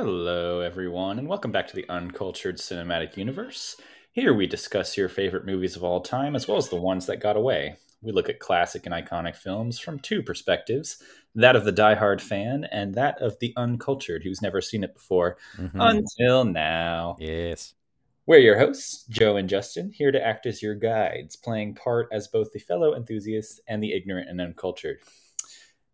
Hello, everyone, and welcome back to the Uncultured Cinematic Universe. Here we discuss your favorite movies of all time, as well as the ones that got away. We look at classic and iconic films from two perspectives that of the die-hard fan and that of the uncultured who's never seen it before Mhm. until now. Yes. We're your hosts, Joe and Justin, here to act as your guides, playing part as both the fellow enthusiasts and the ignorant and uncultured.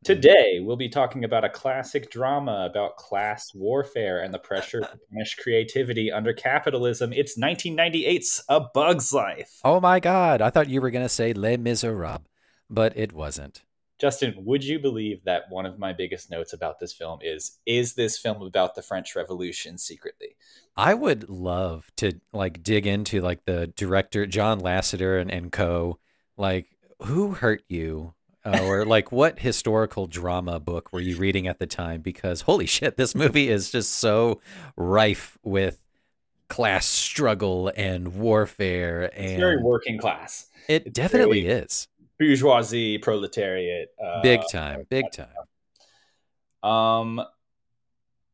Today, we'll be talking about a classic drama about class warfare and the pressure to punish creativity under capitalism. It's 1998's A Bug's Life. Oh my God! I thought you were gonna say Les Miserables, but it wasn't. Justin, would you believe that one of my biggest notes about this film is is this film about the French Revolution secretly? I would love to like dig into like the director John Lasseter and, and co. Like, who hurt you? Uh, or like what historical drama book were you reading at the time? Because holy shit, this movie is just so rife with class struggle and warfare, It's and very working class. it it's definitely is Bourgeoisie, proletariat. Uh, big time, big time. Um,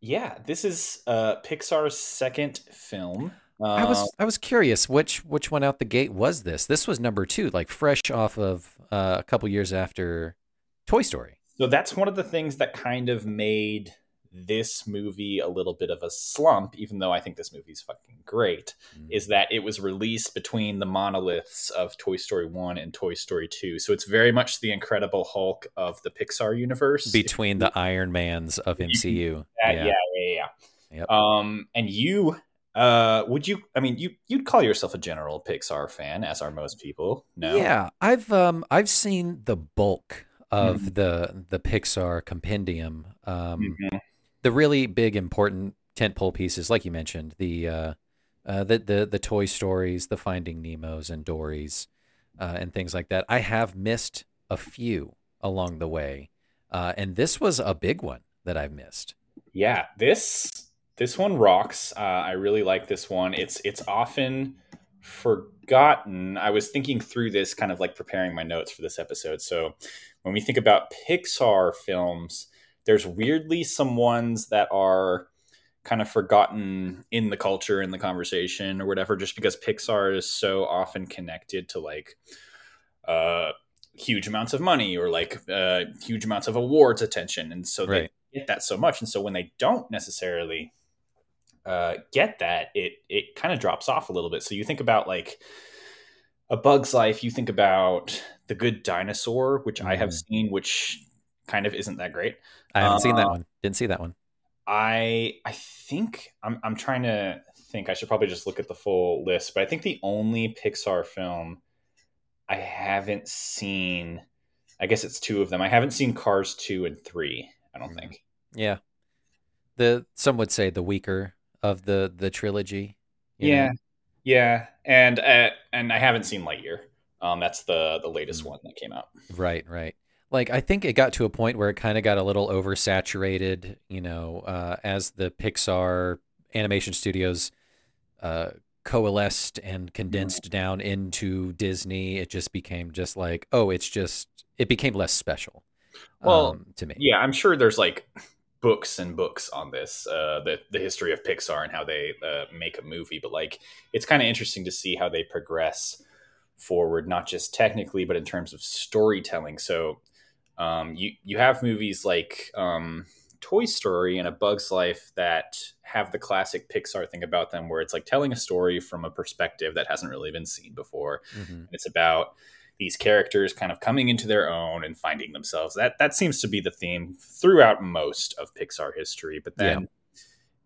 yeah, this is uh, Pixar's second film. I was I was curious which which one out the gate was this? This was number two, like fresh off of uh, a couple years after Toy Story. so that's one of the things that kind of made this movie a little bit of a slump, even though I think this movie's fucking great, Mm. is that it was released between the monoliths of Toy Story 1 and Toy Story 2. So it's very much the Incredible Hulk of the Pixar universe. Between the Iron Mans of MCU. Yeah, yeah, yeah, yeah. Yep. Um, and you, uh, would you? I mean, you you'd call yourself a general Pixar fan, as are most people. No, Yeah, I've um I've seen the bulk of Mhm. the the Pixar compendium. Um, Mhm. the really big important tentpole pieces, like you mentioned, the uh, uh, the the the Toy Stories, the Finding Nemos and Dory's, uh, and things like that. I have missed a few along the way, uh, and this was a big one that I've missed. yeah. This this one rocks. Uh, I really like this one. It's it's often forgotten. I was thinking through this, kind of like preparing my notes for this episode. So when we think about Pixar films, there's weirdly some ones that are kind of forgotten in the culture in the conversation or whatever just because pixar is so often connected to like uh huge amounts of money or like uh huge amounts of awards attention and so Right. they get that so much and so when they don't necessarily uh get that it it kind of drops off a little bit so you think about like a bug's life you think about the good dinosaur which i have Mhm. seen which kind of isn't that great I haven't seen that Uh, one. Didn't see that one. I I think I'm I'm trying to think. I should probably just look at the full list, but I think the only Pixar film I haven't seen, I guess it's two of them. I haven't seen Cars two and three. I don't Mhm. think. Yeah, the some would say the weaker of the the trilogy. you know? Yeah, yeah, and uh, and I haven't seen Lightyear. Um, that's the the latest Mm. one that came out. Right, right. Like I think it got to a point where it kind of got a little oversaturated, you know, uh, as the Pixar animation studios uh, coalesced and condensed down into Disney. It just became just like, oh, it's just it became less special. Well, um, to me, Yeah, I'm sure there's like books and books on this, uh, the the history of Pixar and how they uh, make a movie. But like, it's kind of interesting to see how they progress forward, not just technically, but in terms of storytelling. So, um, you you have movies like um, Toy Story and A Bug's Life that have the classic Pixar thing about them, where it's like telling a story from a perspective that hasn't really been seen before. Mhm. It's about these characters kind of coming into their own and finding themselves. That that seems to be the theme throughout most of Pixar history. But then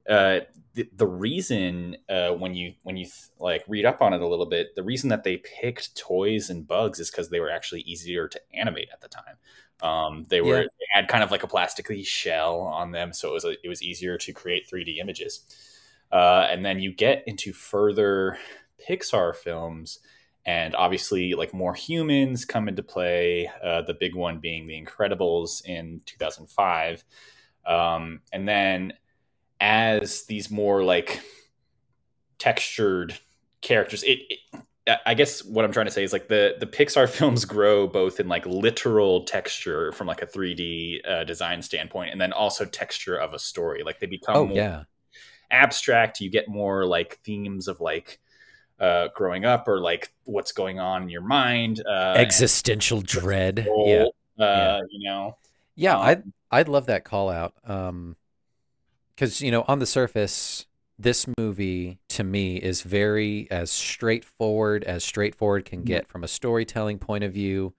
uh, the, the reason uh, when you when you like read up on it a little bit, the reason that they picked toys and bugs is because they were actually easier to animate at the time. Um, they were Yeah. they had kind of like a plasticky shell on them, so it was a, it was easier to create 3D images. Uh, and then you get into further Pixar films, and obviously, like more humans come into play. Uh, the big one being The Incredibles in 2005, um, and then as these more like textured characters, it, it I guess what I'm trying to say is like the the Pixar films grow both in like literal texture from like a 3D uh, design standpoint, and then also texture of a story. Like they become oh yeah abstract. You get more like themes of like uh, growing up or like what's going on in your mind, uh, existential dread. yeah. Uh, yeah, you know. Yeah, um, I'd I'd love that call out. Um, because you know on the surface this movie to me is very as straightforward as straightforward can mm-hmm. get from a storytelling point of view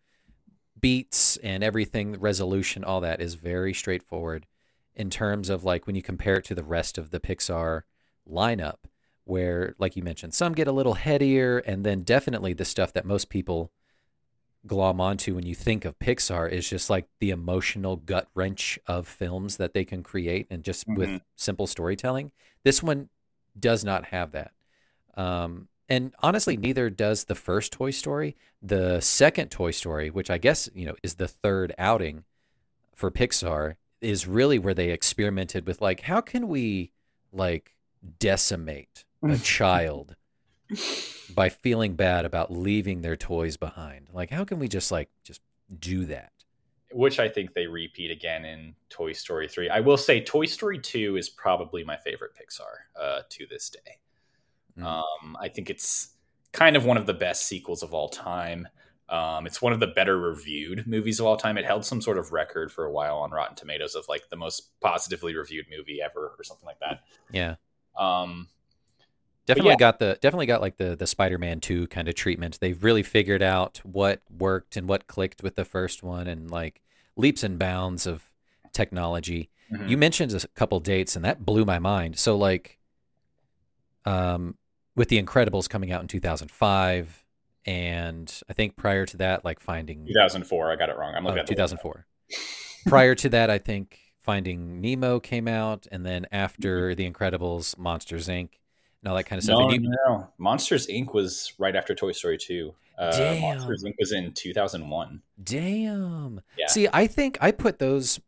beats and everything resolution all that is very straightforward in terms of like when you compare it to the rest of the pixar lineup where like you mentioned some get a little headier and then definitely the stuff that most people glom onto when you think of Pixar is just like the emotional gut wrench of films that they can create and just mm-hmm. with simple storytelling. This one does not have that. Um, and honestly, neither does the first Toy Story. The second Toy Story, which I guess you know is the third outing for Pixar, is really where they experimented with like how can we like decimate a child by feeling bad about leaving their toys behind. Like, how can we just like just do that? Which I think they repeat again in Toy Story 3. I will say Toy Story 2 is probably my favorite Pixar uh, to this day. Mm. Um, I think it's kind of one of the best sequels of all time. Um, it's one of the better reviewed movies of all time. It held some sort of record for a while on Rotten Tomatoes of like the most positively reviewed movie ever or something like that. Yeah. Um, Definitely yeah. got the definitely got like the the Spider-Man 2 kind of treatment. They've really figured out what worked and what clicked with the first one and like leaps and bounds of technology. Mm-hmm. You mentioned a couple dates and that blew my mind. So like um with The Incredibles coming out in 2005 and I think prior to that like finding 2004, I got it wrong. I'm looking oh, at 2004. prior to that I think Finding Nemo came out and then after mm-hmm. The Incredibles Monsters Inc and all that kind of stuff. No, you, no, Monsters Inc. was right after Toy Story 2. Uh, Damn. Monsters Inc. was in 2001. Damn. Yeah. See, I think I put those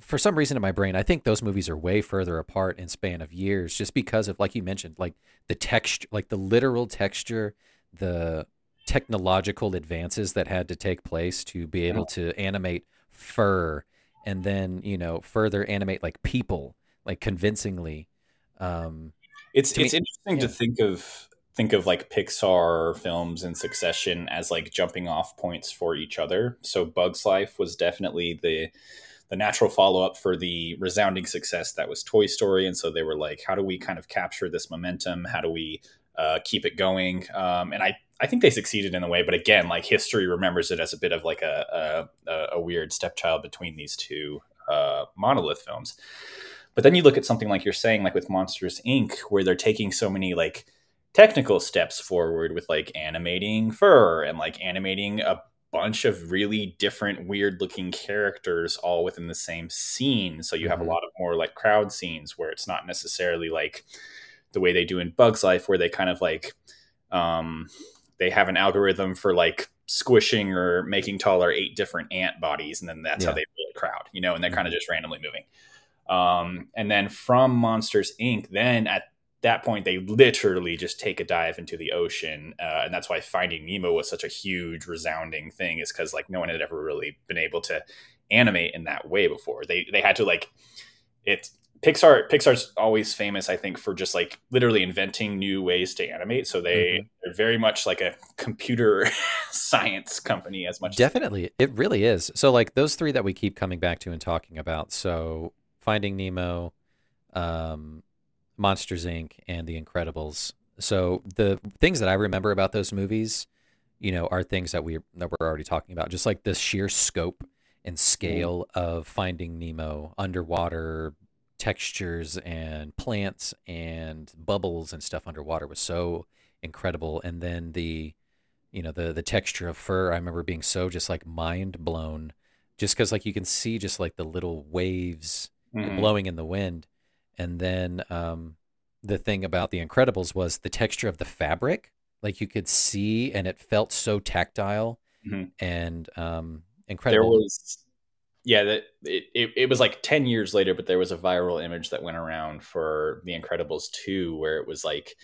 for some reason in my brain. I think those movies are way further apart in span of years, just because of like you mentioned, like the texture, like the literal texture, the technological advances that had to take place to be able to animate fur and then you know further animate like people like convincingly um it's it's me, interesting yeah. to think of think of like Pixar films in succession as like jumping off points for each other. So Bugs Life was definitely the the natural follow up for the resounding success that was Toy Story, and so they were like, how do we kind of capture this momentum? How do we uh, keep it going? Um, and I I think they succeeded in a way, but again, like history remembers it as a bit of like a a, a weird stepchild between these two uh, monolith films. But then you look at something like you're saying, like with Monsters Inc., where they're taking so many like technical steps forward with like animating fur and like animating a bunch of really different weird looking characters all within the same scene so you have mm-hmm. a lot of more like crowd scenes where it's not necessarily like the way they do in bugs life where they kind of like um they have an algorithm for like squishing or making taller eight different ant bodies and then that's yeah. how they build a crowd you know and they're mm-hmm. kind of just randomly moving um, and then from Monsters Inc., then at that point they literally just take a dive into the ocean, uh, and that's why Finding Nemo was such a huge, resounding thing. Is because like no one had ever really been able to animate in that way before. They they had to like it. Pixar Pixar's always famous, I think, for just like literally inventing new ways to animate. So they mm-hmm. they're very much like a computer science company as much. Definitely, it really is. So like those three that we keep coming back to and talking about. So Finding Nemo, um, Monsters Inc., and The Incredibles. So the things that I remember about those movies, you know, are things that we that we're already talking about. Just like the sheer scope and scale mm. of Finding Nemo, underwater textures and plants and bubbles and stuff underwater was so incredible. And then the, you know, the the texture of fur, I remember being so just like mind blown, just because like you can see just like the little waves mm-hmm. blowing in the wind. And then um, the thing about The Incredibles was the texture of the fabric. Like you could see, and it felt so tactile mm-hmm. and um, incredible. There was, yeah, that it, it, it was like ten years later, but there was a viral image that went around for The Incredibles two, where it was like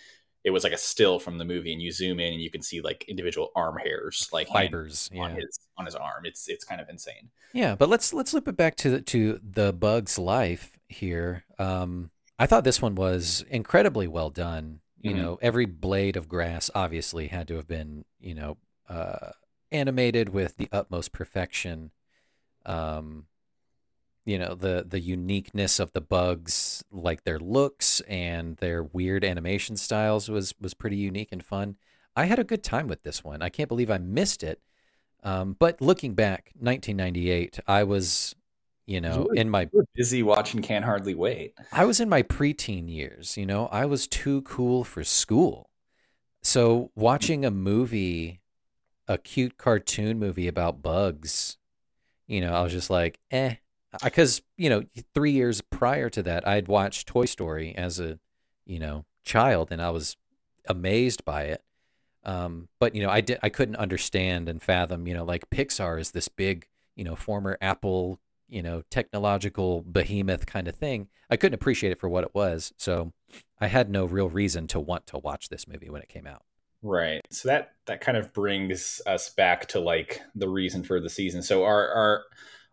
it was like a still from the movie, and you zoom in and you can see like individual arm hairs, like fibers, yeah. on his on his arm. It's it's kind of insane. Yeah, but let's let's flip it back to to the bug's life here. Um, I thought this one was incredibly well done. You Mhm. know, every blade of grass obviously had to have been, you know, uh, animated with the utmost perfection. Um, you know, the the uniqueness of the bugs, like their looks and their weird animation styles was was pretty unique and fun. I had a good time with this one. I can't believe I missed it. Um, but looking back, 1998, I was, you know, You in my We're busy watching Can't Hardly Wait. I was in my preteen years, you know, I was too cool for school. So watching a movie, a cute cartoon movie about bugs, you know, I was just like, eh. Because, you know, three years prior to that, I'd watched Toy Story as a, you know, child and I was amazed by it. Um, but, you know, I, did, I couldn't understand and fathom, you know, like Pixar is this big, you know, former Apple you know, technological behemoth kind of thing. I couldn't appreciate it for what it was. So I had no real reason to want to watch this movie when it came out. Right. So that that kind of brings us back to like the reason for the season. So our our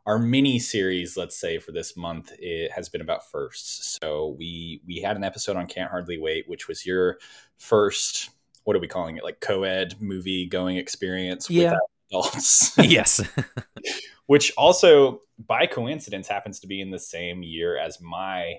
our mini series, let's say for this month, it has been about firsts. So we we had an episode on Can't Hardly Wait, which was your first. What are we calling it? Like co-ed movie going experience Yeah. without adults. yes. which also by coincidence happens to be in the same year as my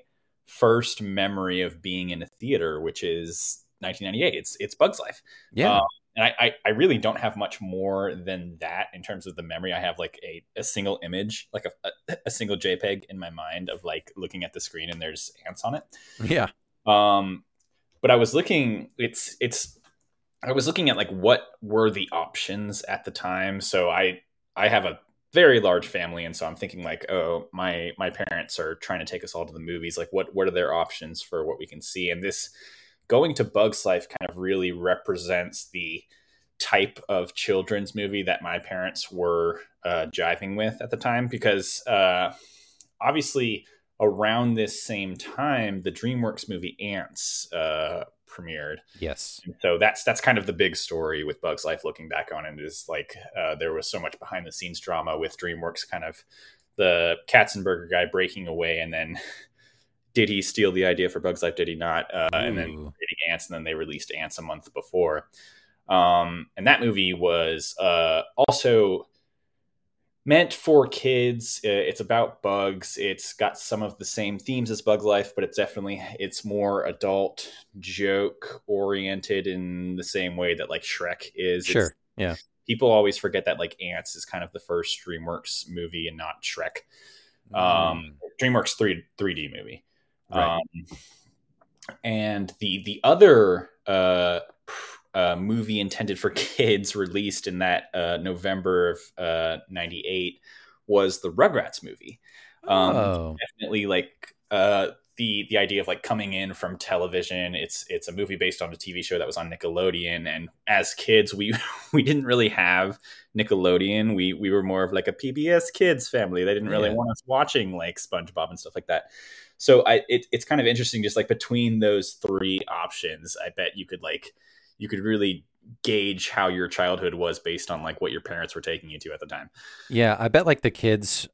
first memory of being in a theater, which is 1998. It's it's Bugs Life. yeah. Um, and I, I, I really don't have much more than that in terms of the memory. I have like a, a single image, like a, a, a single JPEG in my mind of like looking at the screen and there's ants on it. yeah. Um, but I was looking, it's, it's, I was looking at like what were the options at the time. So I, I have a very large family. And so I'm thinking like, oh, my, my parents are trying to take us all to the movies. Like what, what are their options for what we can see? And this going to Bugs Life kind of really represents the type of children's movie that my parents were uh, jiving with at the time because uh, obviously around this same time the DreamWorks movie Ants uh, premiered. Yes. And so that's that's kind of the big story with Bugs Life. Looking back on it, is like uh, there was so much behind the scenes drama with DreamWorks, kind of the Katzenberger guy breaking away, and then did he steal the idea for Bugs Life? Did he not? Uh, and then creating Ants, and then they released Ants a month before. Um, and that movie was uh, also meant for kids. Uh, It's about bugs. It's got some of the same themes as Bug Life, but it's definitely it's more adult joke oriented in the same way that like Shrek is. It's- Sure. Yeah. people always forget that like Ants is kind of the first DreamWorks movie and not Shrek. Um, DreamWorks three 3D movie. Right. Um, and the the other uh, uh, movie intended for kids released in that uh, November of uh, '98 was the Rugrats movie. Um, oh. Definitely like uh, the the idea of like coming in from television. It's it's a movie based on a TV show that was on Nickelodeon, and as kids, we we didn't really have Nickelodeon. We we were more of like a PBS Kids family. They didn't really Yeah. want us watching like SpongeBob and stuff like that. So I it, it's kind of interesting, just like between those three options, I bet you could like you could really gauge how your childhood was based on like what your parents were taking you to at the time. Yeah, I bet like the kids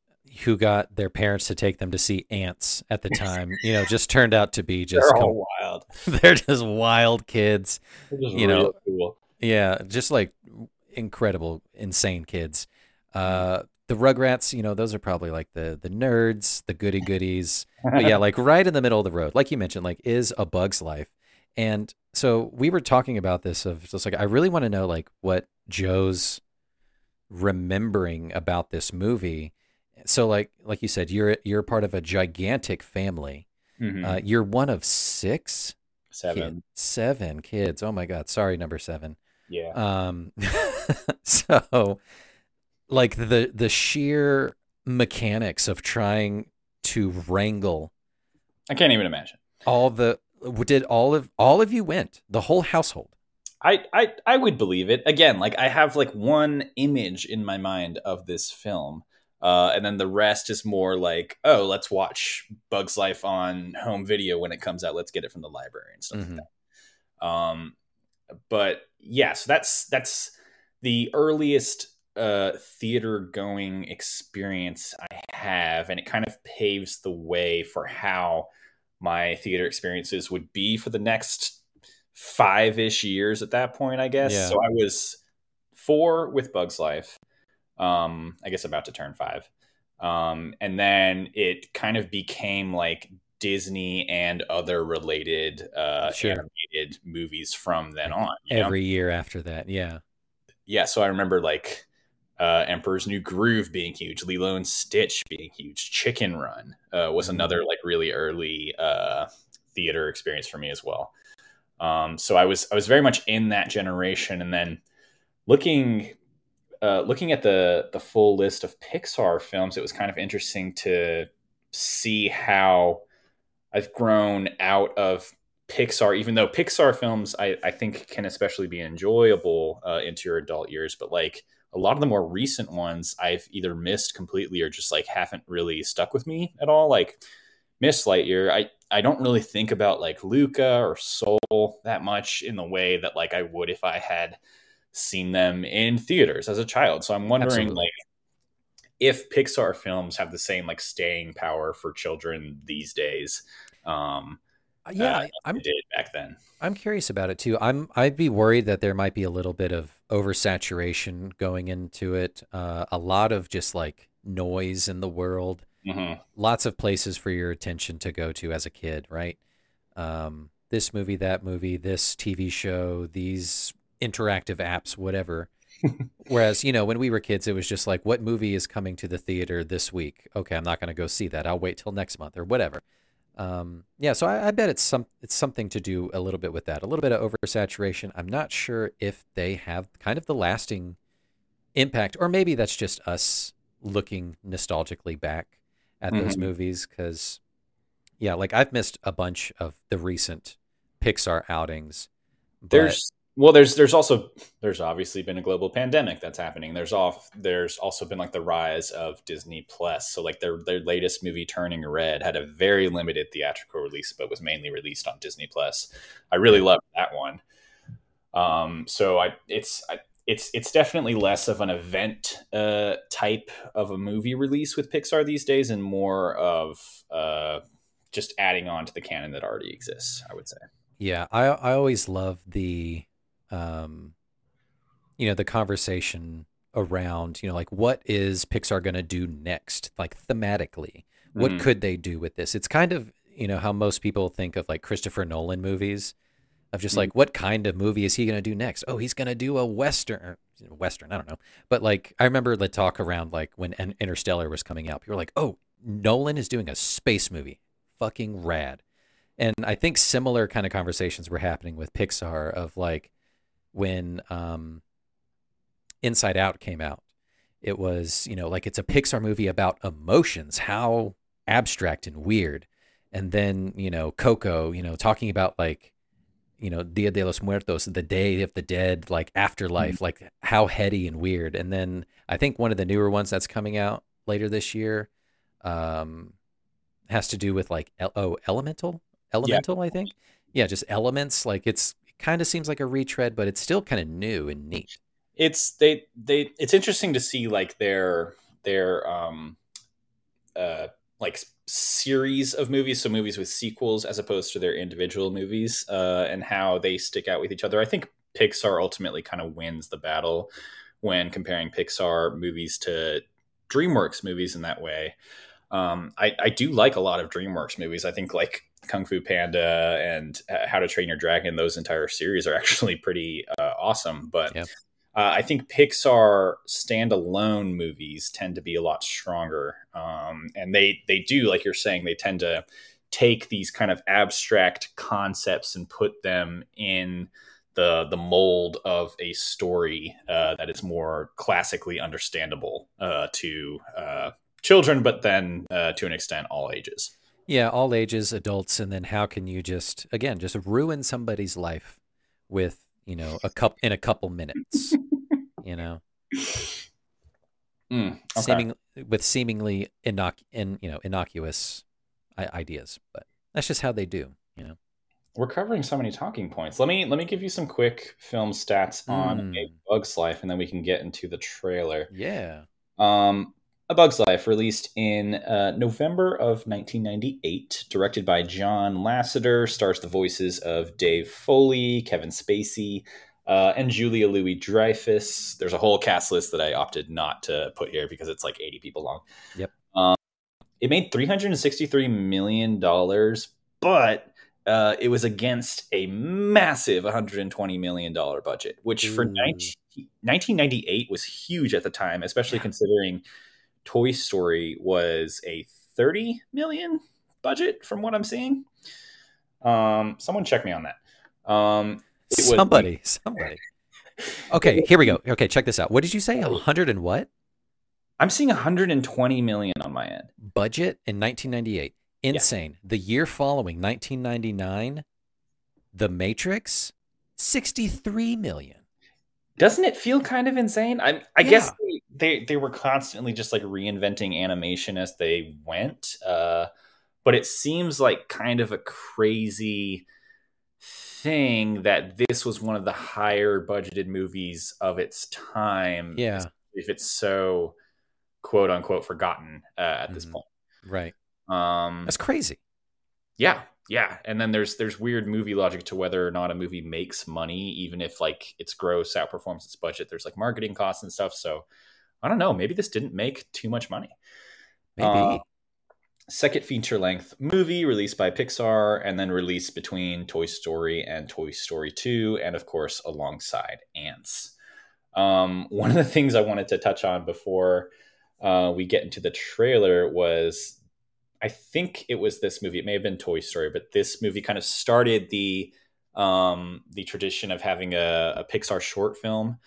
who got their parents to take them to see ants at the time, you know, just turned out to be just They're com- wild. they're just wild kids. Just You know, cool. Yeah, just like incredible, insane kids. Uh, the Rugrats, you know, those are probably like the the nerds, the goody goodies. But yeah, like right in the middle of the road, like you mentioned, like is a Bug's Life. And so we were talking about this of just like I really want to know like what Joe's remembering about this movie. So like like you said, you're you're part of a gigantic family. Mhm. Uh, you're one of six Seven. seven kids. Oh my god, sorry, number seven. Yeah. Um, so like the the sheer mechanics of trying to wrangle I can't even imagine. all the did all of all of you went the whole household. I, I I would believe it. Again, like I have like one image in my mind of this film. Uh, and then the rest is more like, oh, let's watch Bugs Life on home video when it comes out. Let's get it from the library and stuff Mhm. like Um, but yeah, so that's that's the earliest uh, theater going experience I have, and it kind of paves the way for how my theater experiences would be for the next five ish years at that point, I guess. Yeah. So I was four with Bugs Life. Um, I guess about to turn five. Um, and then it kind of became like Disney and other related uh, sure. animated movies from then on. Every know? year after that, yeah, yeah. So I remember like uh, Emperor's New Groove being huge, Lilo and Stitch being huge, Chicken Run uh, was mm-hmm. another like really early uh, theater experience for me as well. Um, so I was I was very much in that generation, and then looking uh, looking at the the full list of Pixar films, it was kind of interesting to see how I've grown out of Pixar, even though Pixar films I, I think can especially be enjoyable uh, into your adult years, but like a lot of the more recent ones I've either missed completely or just like haven't really stuck with me at all. Like Miss Lightyear, I I don't really think about like Luca or Soul that much in the way that like I would if I had seen them in theaters as a child. So I'm wondering Absolutely. like if Pixar films have the same like staying power for children these days. Um, yeah, uh, I'm did back then. I'm curious about it too. I'm I'd be worried that there might be a little bit of oversaturation going into it. Uh, a lot of just like noise in the world. Mm-hmm. Lots of places for your attention to go to as a kid, right? Um, this movie, that movie, this TV show, these interactive apps, whatever. Whereas, you know, when we were kids, it was just like, what movie is coming to the theater this week? Okay, I'm not going to go see that. I'll wait till next month or whatever. Um, yeah, so I, I, bet it's some it's something to do a little bit with that, a little bit of oversaturation. I'm not sure if they have kind of the lasting impact, or maybe that's just us looking nostalgically back at mm-hmm. those movies. Because, yeah, like I've missed a bunch of the recent Pixar outings. There's well there's there's also there's obviously been a global pandemic that's happening there's off there's also been like the rise of disney plus so like their their latest movie turning red had a very limited theatrical release but was mainly released on disney plus i really loved that one um so i it's I, it's it's definitely less of an event uh, type of a movie release with Pixar these days, and more of uh, just adding on to the canon that already exists. I would say. Yeah, I I always love the um, you know, the conversation around, you know, like what is Pixar going to do next, like thematically? What mm-hmm. could they do with this? It's kind of, you know, how most people think of like Christopher Nolan movies of just mm-hmm. like what kind of movie is he going to do next? Oh, he's going to do a western western, I don't know. But like I remember the talk around like when Interstellar was coming out. People were like, "Oh, Nolan is doing a space movie. Fucking rad." And I think similar kind of conversations were happening with Pixar of like when um, Inside Out came out. It was, you know, like it's a Pixar movie about emotions, how abstract and weird. And then, you know, Coco, you know, talking about like, you know, Dia de los Muertos, the Day of the Dead, like afterlife, mm-hmm. like how heady and weird. And then I think one of the newer ones that's coming out later this year um, has to do with like, oh, elemental, elemental, yeah. I think. Yeah, just elements. Like it's kind of seems like a retread, but it's still kind of new and neat. It's they they it's interesting to see like their their um uh like series of movies, so movies with sequels as opposed to their individual movies, uh, and how they stick out with each other. I think Pixar ultimately kind of wins the battle when comparing Pixar movies to DreamWorks movies in that way. Um, I, I do like a lot of DreamWorks movies. I think like Kung Fu Panda and uh, How to Train Your Dragon, those entire series are actually pretty uh, awesome. But yep. uh, I think Pixar standalone movies tend to be a lot stronger, um, and they they do like you're saying they tend to take these kind of abstract concepts and put them in the the mold of a story uh, that is more classically understandable uh, to uh, children, but then to an extent all ages. Yeah, all ages, adults, and then how can you just again just ruin somebody's life with you know a cup in a couple minutes, you know, mm, okay. seeming with seemingly innoc in you know innocuous ideas, but that's just how they do, you know. we're covering so many talking points. Let me let me give you some quick film stats on Mm. A Bug's Life, and then we can get into the trailer. Yeah. Um, A Bug's Life, released in uh, November of 1998, directed by John Lasseter, stars the voices of Dave Foley, Kevin Spacey, uh, and Julia Louis Dreyfus. There's a whole cast list that I opted not to put here because it's like 80 people long. Yep. Um, it made 363 million dollars, but uh, it was against a massive 120 million dollar budget, which for 19, 1998 was huge at the time, especially Yeah. considering Toy Story was a 30 million budget from what I'm seeing. Um, someone check me on that. Um, it was- Somebody, somebody. Okay, here we go. Okay, check this out. What did you say? A hundred and what? I'm seeing 120 million on my end. Budget in 1998. Insane. The year following, 1999, The Matrix, 63 million. Doesn't it feel kind of insane? I, I Yeah. guess they, they they were constantly just like reinventing animation as they went, uh, but it seems like kind of a crazy thing that this was one of the higher budgeted movies of its time. Yeah. if it's so quote unquote forgotten uh, at this Mhm. point. Right. Um, That's crazy. yeah, yeah, and then there's there's weird movie logic to whether or not a movie makes money, even if like its gross outperforms its budget. There's like marketing costs and stuff. So I don't know. Maybe this didn't make too much money. Maybe. Uh, Second feature length movie released by Pixar and then released between Toy Story and Toy Story 2, and of course alongside Ants. Um, one of the things I wanted to touch on before uh, we get into the trailer was I think it was this movie. It may have been Toy Story, but this movie kind of started the um, the tradition of having a, a Pixar short film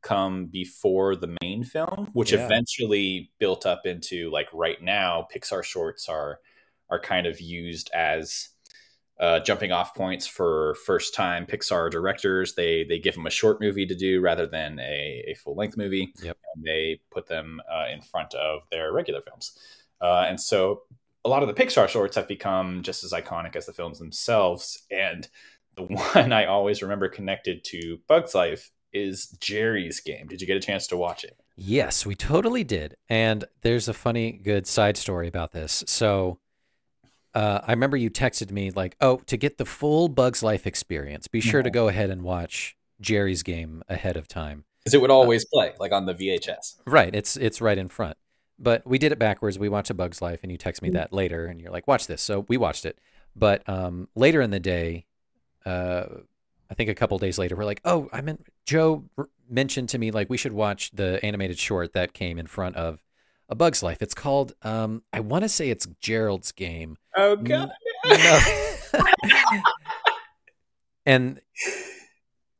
come before the main film, which Yeah. eventually built up into like right now, Pixar shorts are are kind of used as uh, jumping off points for first time Pixar directors. They they give them a short movie to do rather than a, a full length movie. Yep. And they put them uh, in front of their regular films. Uh, and so a lot of the Pixar shorts have become just as iconic as the films themselves. And the one I always remember connected to Bug's Life is Jerry's Game. Did you get a chance to watch it? Yes, we totally did. And there's a funny, good side story about this. So uh, I remember you texted me, like, oh, to get the full Bugs Life experience, be sure to go ahead and watch Jerry's game ahead of time. Because it would always play, like on the VHS. Right. It's it's right in front. But we did it backwards. We watched A Bug's Life, and you text me that later, and you're like, "Watch this." So we watched it. But um, later in the day, uh, I think a couple days later, we're like, "Oh, I meant Joe r- mentioned to me like we should watch the animated short that came in front of A Bug's Life. It's called um, I want to say it's Gerald's Game. Oh, God. No. and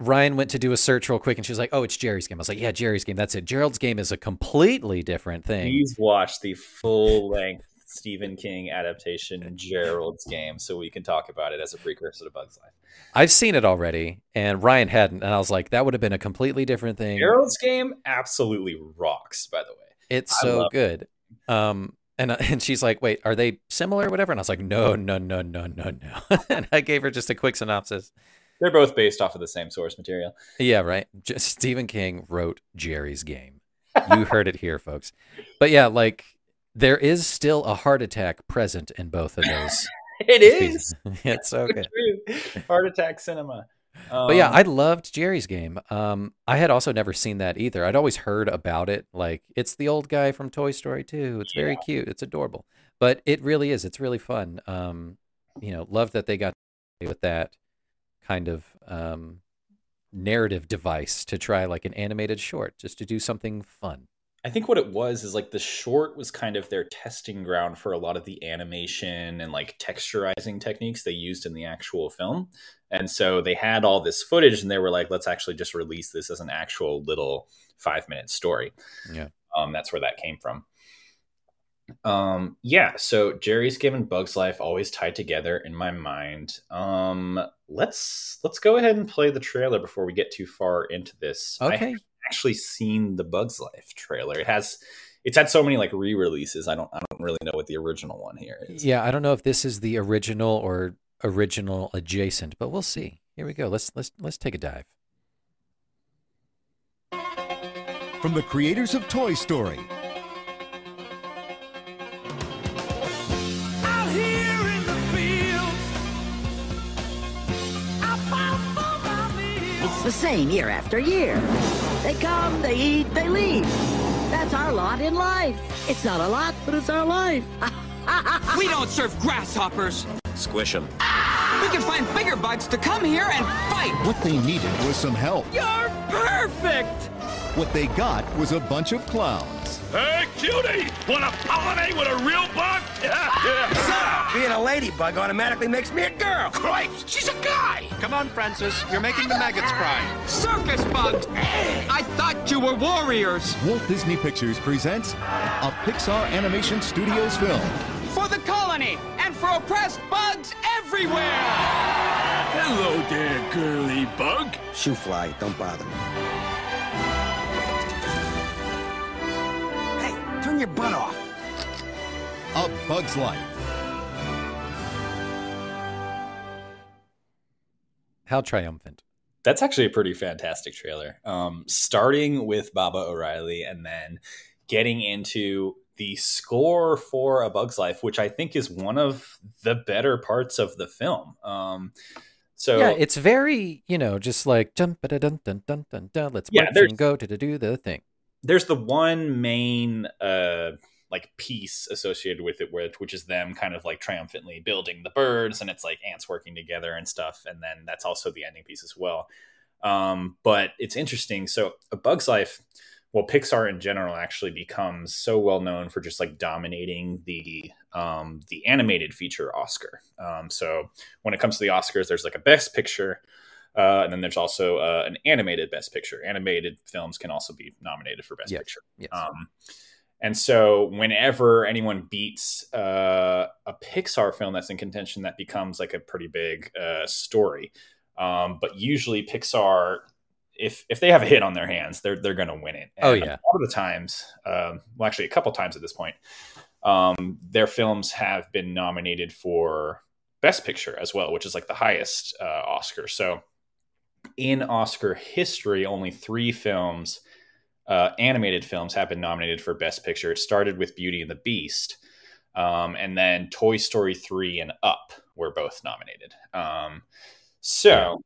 Ryan went to do a search real quick and she was like, Oh, it's Jerry's game. I was like, Yeah, Jerry's game. That's it. Gerald's game is a completely different thing. Please watch the full length Stephen King adaptation, Gerald's Game, so we can talk about it as a precursor to Bug's Life. I've seen it already, and Ryan hadn't. And I was like, That would have been a completely different thing. Gerald's Game absolutely rocks, by the way. It's so good. Um, and and she's like, "Wait, are they similar or whatever?" And I was like, "No, no, no, no, no, no." and I gave her just a quick synopsis. They're both based off of the same source material. Yeah, right. Just Stephen King wrote Jerry's Game. You heard it here, folks. But yeah, like there is still a heart attack present in both of those. it is. it's so good. Heart Attack Cinema. But yeah, Um, I loved Jerry's Game. Um, I had also never seen that either. I'd always heard about it. Like it's the old guy from Toy Story 2. It's very Yeah. cute. It's adorable. But it really is. It's really fun. Um, you know, love that they got with that kind of um, narrative device to try like an animated short, just to do something fun. I think what it was is like the short was kind of their testing ground for a lot of the animation and like texturizing techniques they used in the actual film. And so they had all this footage and they were like, let's actually just release this as an actual little five minute story. Yeah. Um, that's where that came from. Um, yeah, so Jerry's Game and Bugs Life always tied together in my mind. Um, let's let's go ahead and play the trailer before we get too far into this. I Okay. actually seen the Bugs Life trailer. It has it's had so many like re-releases. I don't I don't really know what the original one here is. Yeah, I don't know if this is the original or original adjacent, but we'll see. Here we go. Let's let's let's take a dive. From the creators of Toy Story, the same year after year. They come, they eat, they leave. That's our lot in life. It's not a lot, but it's our life. We don't serve grasshoppers. Squish them. We can find bigger bugs to come here and fight. what they needed was some help. You're perfect. What they got was a bunch of clowns. Hey, cutie! Wanna pollinate with a real bug? Yeah. Being a ladybug automatically makes me a girl. Cripes! She's a guy! Come on, Francis. You're making the maggots cry. Circus bugs. Hey! I thought you were warriors. Walt Disney Pictures presents a Pixar Animation Studios film. For the colony and for oppressed bugs everywhere. Hello there, girly bug. Shoo fly, don't bother me. Hey, your butt off. A Bug's Life. How triumphant. That's actually a pretty fantastic trailer. Um, starting with Baba O'Riley and then getting into the score for A Bug's Life, which I think is one of the better parts of the film. Um, so yeah, it's very, you know, just like dun dun dun dun dun dun dun. Let's Yeah, march there's- and go to do the thing. There's the one main uh like piece associated with it with which is them kind of like triumphantly building the birds and it's like ants working together and stuff and then that's also the ending piece as well. Um but it's interesting so a bug's life well pixar in general actually becomes so well known for just like dominating the um the animated feature oscar. Um so when it comes to the oscars there's like a best picture uh, and then there's also uh, an animated Best Picture. Animated films can also be nominated for Best Yes. Picture. Yes. Um, and so, whenever anyone beats uh, a Pixar film that's in contention, that becomes like a pretty big uh, story. Um, but usually, Pixar, if if they have a hit on their hands, they're they're going to win it. Oh, yeah. a lot of the times, um, well, actually, a couple times at this point, um, their films have been nominated for Best Picture as well, which is like the highest uh, Oscar. So, in Oscar history, only three films, uh, animated films, have been nominated for Best Picture. It started with Beauty and the Beast, um, and then Toy Story 3 and Up were both nominated. Um, so,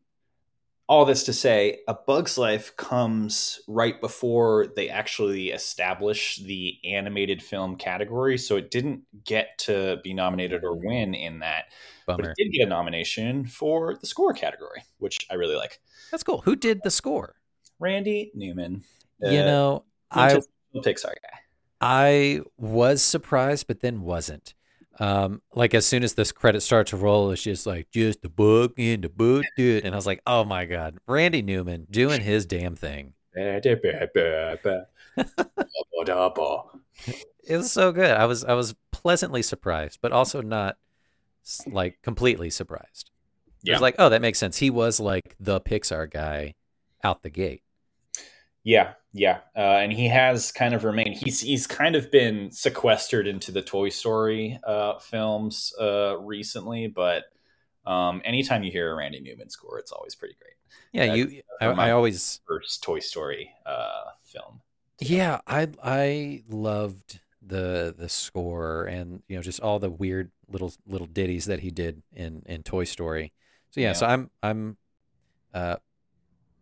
all this to say, A Bug's Life comes right before they actually establish the animated film category. So, it didn't get to be nominated or win in that but it did get a nomination for the score category, which I really like. That's cool. Who did the score? Randy Newman, you know, I Pixar guy. I was surprised, but then wasn't. Um, like as soon as this credit starts to roll, it's just like just the book in the book, dude. And I was like, oh my god, Randy Newman doing his damn thing. It was so good. I was I was pleasantly surprised, but also not like completely surprised. It Yeah. was like, oh, that makes sense. He was like the Pixar guy out the gate. Yeah, yeah, uh, and he has kind of remained. He's he's kind of been sequestered into the Toy Story uh, films uh, recently, but um, anytime you hear a Randy Newman score, it's always pretty great. Yeah, Yeah, you. I, my- I always. First Toy Story uh, film. Yeah, I I loved the the score and you know just all the weird little little ditties that he did in in Toy Story. So yeah, Yeah. so I'm I'm uh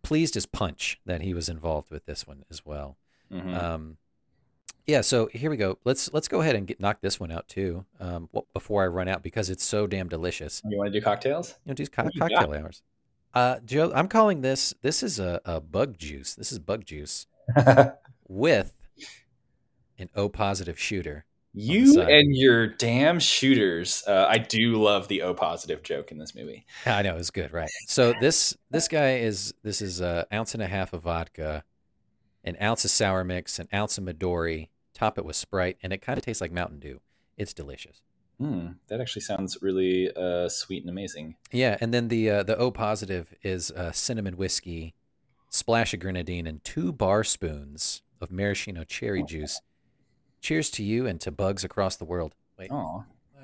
pleased as punch that he was involved with this one as well. Mhm. Um yeah, so here we go. Let's let's go ahead and get knock this one out too. Um before I run out because it's so damn delicious. you want to do cocktails? You know, these co- you got? cocktail hours. Uh Joe, I'm calling this this is a, a bug juice. This is bug juice with an O positive shooter. You and your damn shooters. Uh, I do love the O positive joke in this movie. I know it's good, right? So this this guy is this is an ounce and a half of vodka, an ounce of sour mix, an ounce of Midori. Top it with Sprite, and it kind of tastes like Mountain Dew. It's delicious. Hmm, that actually sounds really uh, sweet and amazing. Yeah, and then the uh, the O positive is uh, cinnamon whiskey, splash of grenadine, and two bar spoons of maraschino cherry juice. Cheers to you and to bugs across the world. Wait, Oh,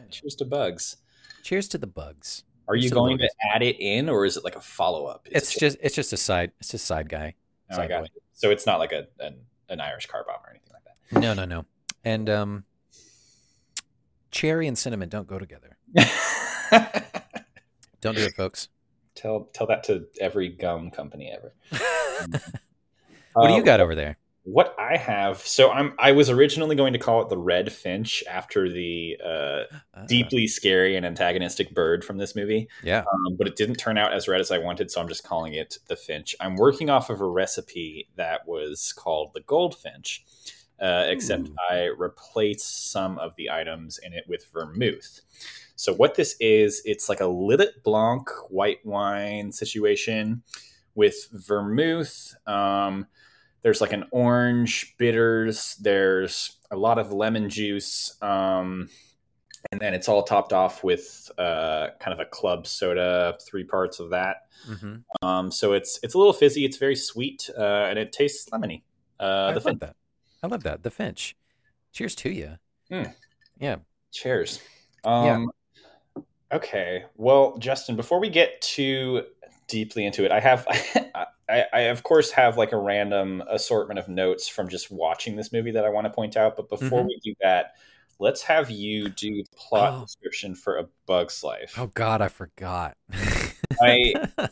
cheers to bugs. cheers to the bugs. Are you Just going little to add it in, or is it like a follow up? It's just it's just a side it's just side guy. Oh, I side got it. So it's not like a an, an Irish car bomb or anything like that. No, no, no. And um, cherry and cinnamon don't go together. Don't do it, folks. tell tell that to every gum company ever. what do you Uh, got over there? What I have, so I'm I was originally going to call it the red finch after the uh, Ah, deeply scary and antagonistic bird from this movie, yeah. um, but it didn't turn out as red as I wanted, so I'm just calling it the finch. I'm working off of a recipe that was called the goldfinch, uh, except Ooh. I replaced some of the items in it with vermouth. So what this is, it's like a Lillet Blanc white wine situation with vermouth. Um, there's like an orange bitters. There's a lot of lemon juice. Um, and then it's all topped off with uh, kind of a club soda, three parts of that. hmm Um, so it's it's a little fizzy. It's very sweet, uh, and it tastes lemony. Uh, I the love that. I love that. The Finch. Cheers to you. Mm. Yeah. Cheers. Um, Okay. Well, Justin, before we get too deeply into it, I have, I, I of course have like a random assortment of notes from just watching this movie that I want to point out. But before Mhm. we do that, let's have you do the plot Oh. description for A Bug's Life. Oh God, I forgot. I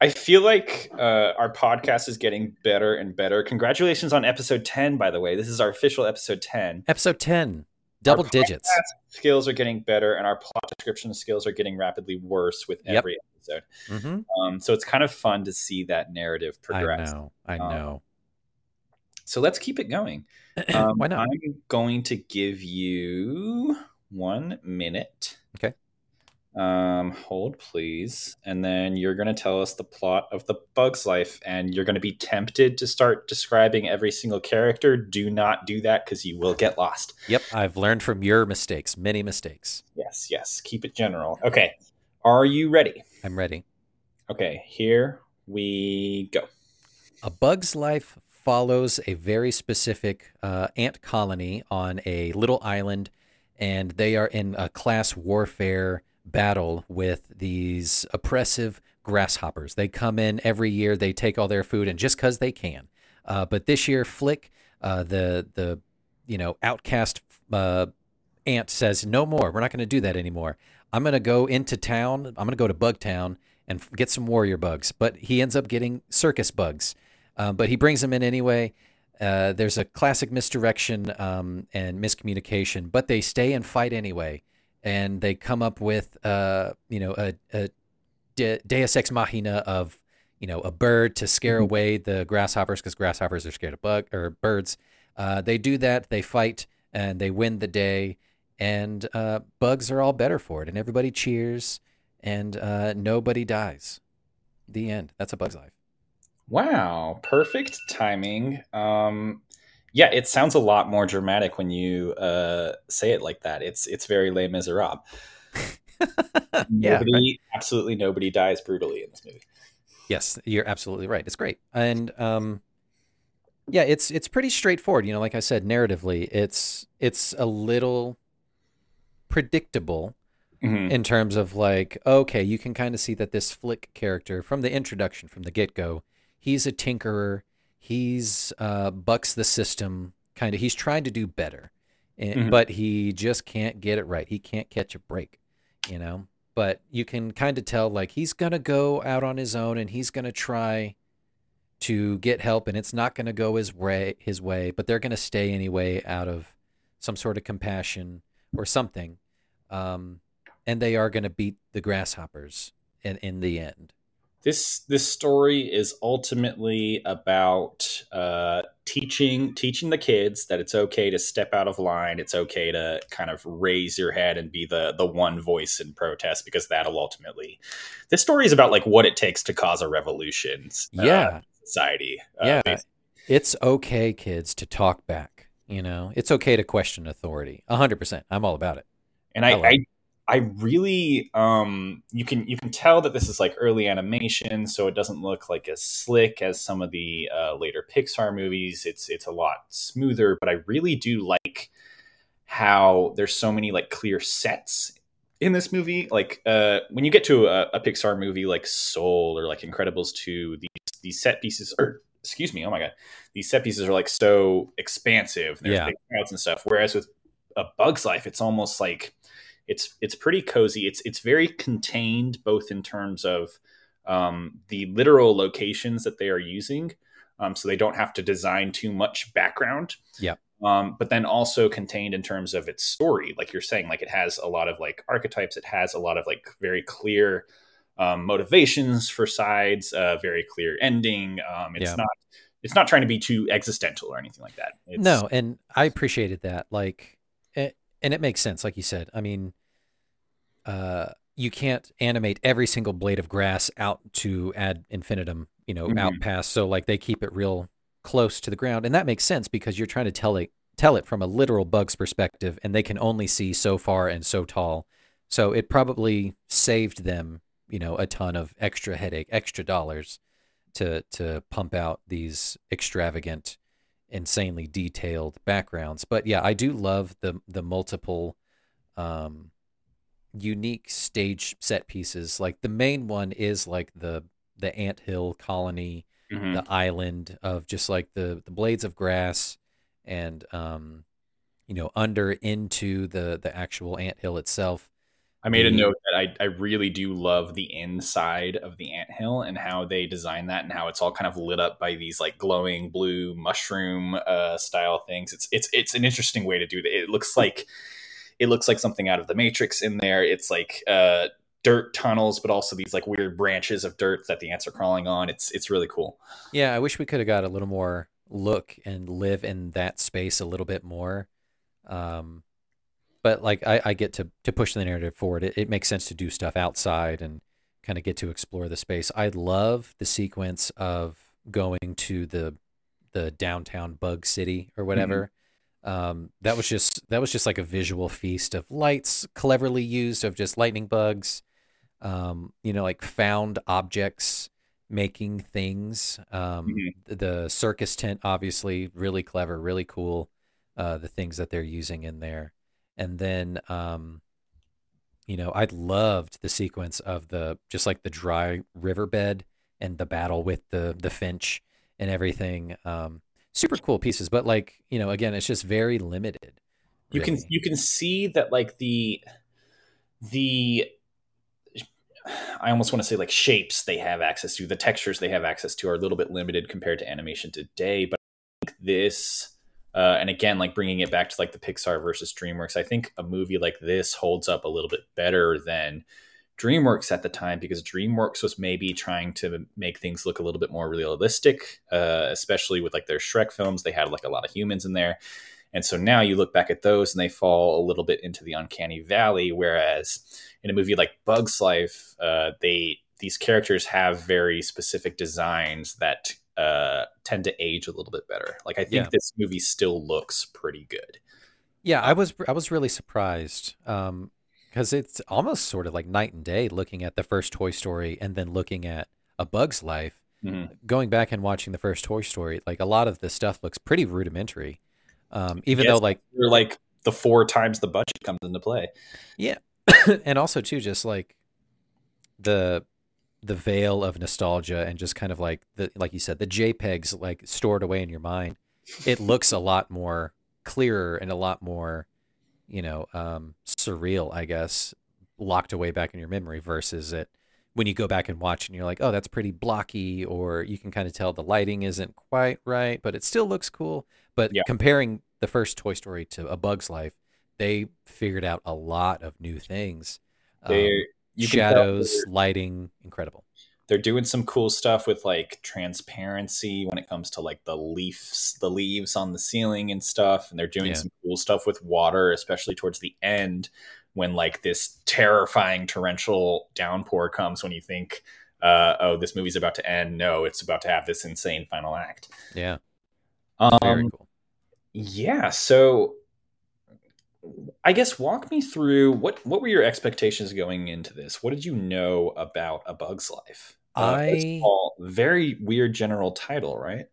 I feel like uh, our podcast is getting better and better. Congratulations on episode ten, by the way. This is our official episode ten. Episode ten, double digits. Skills are getting better, and our plot description skills are getting rapidly worse with Yep. every episode. hmm Um, so it's kind of fun to see that narrative progress. I know. I Um, know. So let's keep it going. Um, Why not? I'm going to give you one minute. Okay. Um, hold please, and then you're going to tell us the plot of the Bug's Life, and you're going to be tempted to start describing every single character. Do not do that because you will get lost. Yep, I've learned from your mistakes, many mistakes. Yes, yes. Keep it general. Okay. Are you ready? I'm ready. Okay. Here we go. A Bug's Life follows a very specific uh, ant colony on a little island, and they are in a class warfare battle with these oppressive grasshoppers. They come in every year, they take all their food, and just because they can. Uh, but this year, Flick, uh, the the you know outcast uh, ant, says no more. We're not going to do that anymore. I'm going to go into town. I'm going to go to Bugtown and get some warrior bugs. But he ends up getting circus bugs. Uh, but he brings them in anyway. Uh, there's a classic misdirection um, and miscommunication, but they stay and fight anyway. And they come up with, uh, you know, a, a de- Deus Ex Machina of, you know, a bird to scare away the grasshoppers because grasshoppers are scared of bug or birds. Uh, they do that. They fight and they win the day. And uh, bugs are all better for it. And everybody cheers and uh, nobody dies. The end. That's a bug's life. Wow, perfect timing. Um, yeah, it sounds a lot more dramatic when you uh, say it like that. It's it's very Les Miserables. Yeah, nobody, absolutely nobody dies brutally in this movie. Yes, you're absolutely right. It's great, and um, yeah, it's it's pretty straightforward. You know, like I said, narratively, it's it's a little predictable Mhm. in terms of like, okay, you can kind of see that this Flick character from the introduction, from the get go, he's a tinkerer. He's uh, bucks the system, kind of. He's trying to do better, and, Mhm. but he just can't get it right. He can't catch a break, you know. But you can kind of tell like he's gonna go out on his own and he's gonna try to get help, and it's not gonna go his way. His way, but they're gonna stay anyway out of some sort of compassion or something. Um, and they are going to beat the grasshoppers in, in the end. This this story is ultimately about uh, teaching teaching the kids that it's okay to step out of line. It's okay to kind of raise your head and be the the one voice in protest because that'll ultimately. This story is about like what it takes to cause a revolution. uh, Yeah. society. uh, yeah, basically. it's okay, kids, to talk back. You know, it's okay to question authority. A hundred percent. I'm all about it. and I, I I I really um you can you can tell that this is like early animation, so it doesn't look like as slick as some of the uh, later Pixar movies. It's it's a lot smoother, but I really do like how there's so many like clear sets in this movie, like uh, when you get to a, a Pixar movie like Soul or like Incredibles 2, these these set pieces or excuse me, oh my god, these set pieces are like so expansive. There's Yeah. big crowds and stuff. Whereas with a Bug's Life, it's almost like it's it's pretty cozy. It's it's very contained, both in terms of um, the literal locations that they are using, um, so they don't have to design too much background. Yeah. Um, but then also contained in terms of its story, like you're saying, like it has a lot of like archetypes. It has a lot of like very clear um, motivations for sides, uh, very clear ending. Um, it's Yeah. not it's not trying to be too existential or anything like that. It's, no, and I appreciated that. Like, and it makes sense, like you said. I mean, uh, you can't animate every single blade of grass out to ad infinitum, you know, out Mhm. past. So like they keep it real close to the ground, and that makes sense because you're trying to tell it tell it from a literal bug's perspective, and they can only see so far and so tall. So it probably saved them, you know, a ton of extra headache, extra dollars to to pump out these extravagant insanely detailed backgrounds. But yeah, I do love the the multiple um unique stage set pieces. Like the main one is like the the anthill colony, Mhm. the island of just like the the blades of grass and um you know under into the the actual anthill itself. I made a note that I, I really do love the inside of the anthill and how they design that and how it's all kind of lit up by these like glowing blue mushroom uh, style things. It's it's it's an interesting way to do that. It looks like it looks like something out of the Matrix in there. It's like uh, dirt tunnels, but also these like weird branches of dirt that the ants are crawling on. It's it's really cool. Yeah, I wish we could have got a little more look and live in that space a little bit more. Um, but like I, I get to to push the narrative forward. It, it makes sense to do stuff outside and kind of get to explore the space. I love the sequence of going to the the downtown bug city or whatever. Um, that was just that was just like a visual feast of lights cleverly used of just lightning bugs. Um, you know, like found objects making things. Um, Mhm. The circus tent, obviously, really clever, really cool. Uh, the things that they're using in there, and then, um, you know, I loved the sequence of the just like the dry riverbed and the battle with the the finch and everything. Um, super cool pieces, but like you know, again, it's just very limited. You can you can see that like the the I almost want to say like shapes they have access to, the textures they have access to are a little bit limited compared to animation today. But I think this, uh, and again, like bringing it back to like the Pixar versus DreamWorks, I think a movie like this holds up a little bit better than DreamWorks at the time because DreamWorks was maybe trying to make things look a little bit more realistic, uh, especially with like their Shrek films. They had like a lot of humans in there. And so now you look back at those and they fall a little bit into the uncanny valley. Whereas in a movie like Bugs Life, uh, they these characters have very specific designs that uh, tend to age a little bit better. Like I think Yeah. this movie still looks pretty good. Yeah, I was I was really surprised um, because it's almost sort of like night and day looking at the first Toy Story and then looking at A Bug's Life. Mhm. Going back and watching the first Toy Story, like a lot of the stuff looks pretty rudimentary. Um, even Yes, though like You're like the four times the budget comes into play. yeah, and also too just like the the veil of nostalgia and just kind of like the like you said the JPEGs like stored away in your mind. It looks a lot more clearer and a lot more, you know, um, surreal, I guess, locked away back in your memory versus it when you go back and watch and you're like, oh, that's pretty blocky, or you can kind of tell the lighting isn't quite right, but it still looks cool. But Yeah. comparing the first Toy Story to A Bug's Life, they figured out a lot of new things. Um, They you shadows, lighting, incredible. they're doing some cool stuff with like transparency when it comes to like the leaves the leaves on the ceiling and stuff and they're doing Yeah. some cool stuff with water especially towards the end when like this terrifying torrential downpour comes when you think uh, oh this movie's about to end no it's about to have this insane final act Yeah, um, very cool. yeah so i guess walk me through what what were your expectations going into this what did you know about a bug's life Uh, I- very weird general title right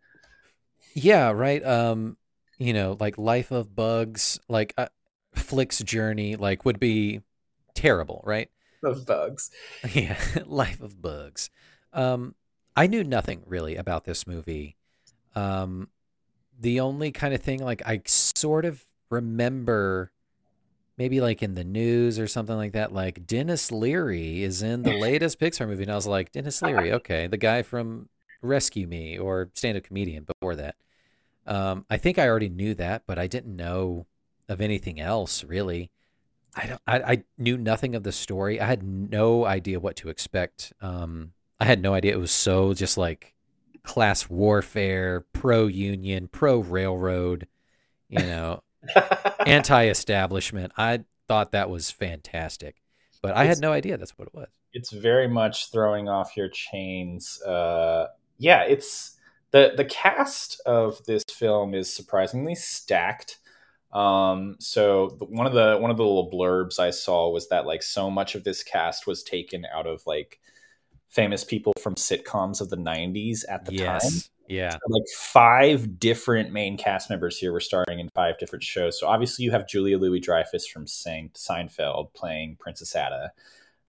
Yeah, right. Um, you know, like Life of Bugs, like uh, Flick's journey, like would be terrible, right? of bugs. Yeah, Life of Bugs. Um, I knew nothing really about this movie. Um, the only kind of thing, like I sort of remember, maybe like in the news or something like that, like Denis Leary is in the latest Pixar movie, and I was like, Denis Leary, okay, the guy from Rescue Me or Stand Up Comedian before that. Um, I think I already knew that, but I didn't know of anything else really. I don't. I, I knew nothing of the story. I had no idea what to expect. Um, I had no idea it was so just like class warfare, pro union, pro railroad, you know, anti establishment. I thought that was fantastic, but I It's- had no idea that's what it was. it's very much throwing off your chains. Uh, yeah, it's the the cast of this film is surprisingly stacked. Um, so the, one of the one of the little blurbs I saw was that like so much of this cast was taken out of like famous people from sitcoms of the 90s at the time yes. Yeah. So, like five different main cast members here were starring in five different shows. So obviously you have Julia Louis Dreyfus from Sein- Seinfeld playing Princess Ada.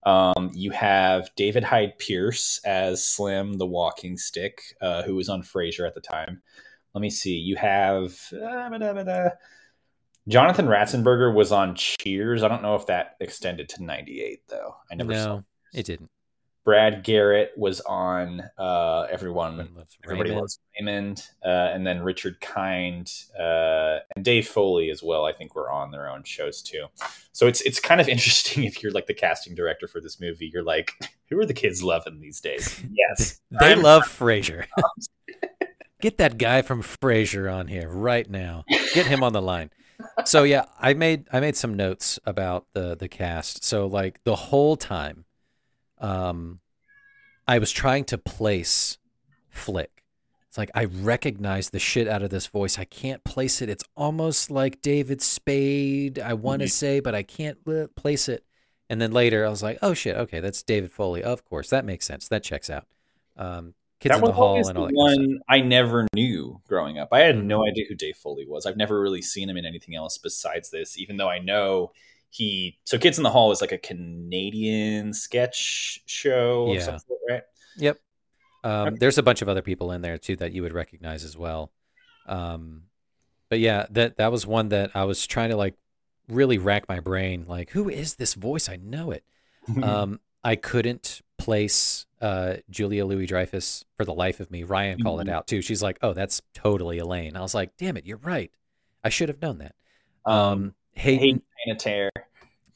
Um, you have David Hyde Pierce as Slim, the walking stick, uh, who was on Frasier at the time. Let me see. You have uh. Jonathan Ratzenberger was on Cheers. I don't know if that extended to '98 though. I never saw. No, it didn't. Brad Garrett was on uh, Everyone Loves Everybody Raymond. loves Raymond, uh, and then Richard Kind uh, and Dave Foley as well. I think were on their own shows too. So it's it's kind of interesting if you're like the casting director for this movie. You're like, who are the kids loving these days? Yes, They I'm- love Frasier. Get that guy from Frasier on here right now. Get him on the line. So yeah, I made I made some notes about the the cast. So like the whole time, um, I was trying to place Flick. It's like I recognize the shit out of this voice. I can't place it. It's almost like David Spade. I want to say, but I can't place it. And then later, I was like, "Oh shit, okay, that's David Foley. Of course, that makes sense. That checks out." Um, Kids that in the Hall and all that. Kind of one I never knew growing up. I had no idea who Dave Foley was. I've never really seen him in anything else besides this, even though I know he. So, Kids in the Hall is like a Canadian sketch show, of Yeah. some sort, right? Yep. Um, Okay. There's a bunch of other people in there too that you would recognize as well. Um, but yeah, that that was one that I was trying to like really rack my brain. Like, who is this voice? I know it. um, I couldn't place uh, Julia Louis Dreyfus for the life of me. Ryan called it Mhm. out too. She's like, "Oh, that's totally Elaine." I was like, "Damn it, you're right. I should have known that." um, Um, Hayden, Hayden Panettiere.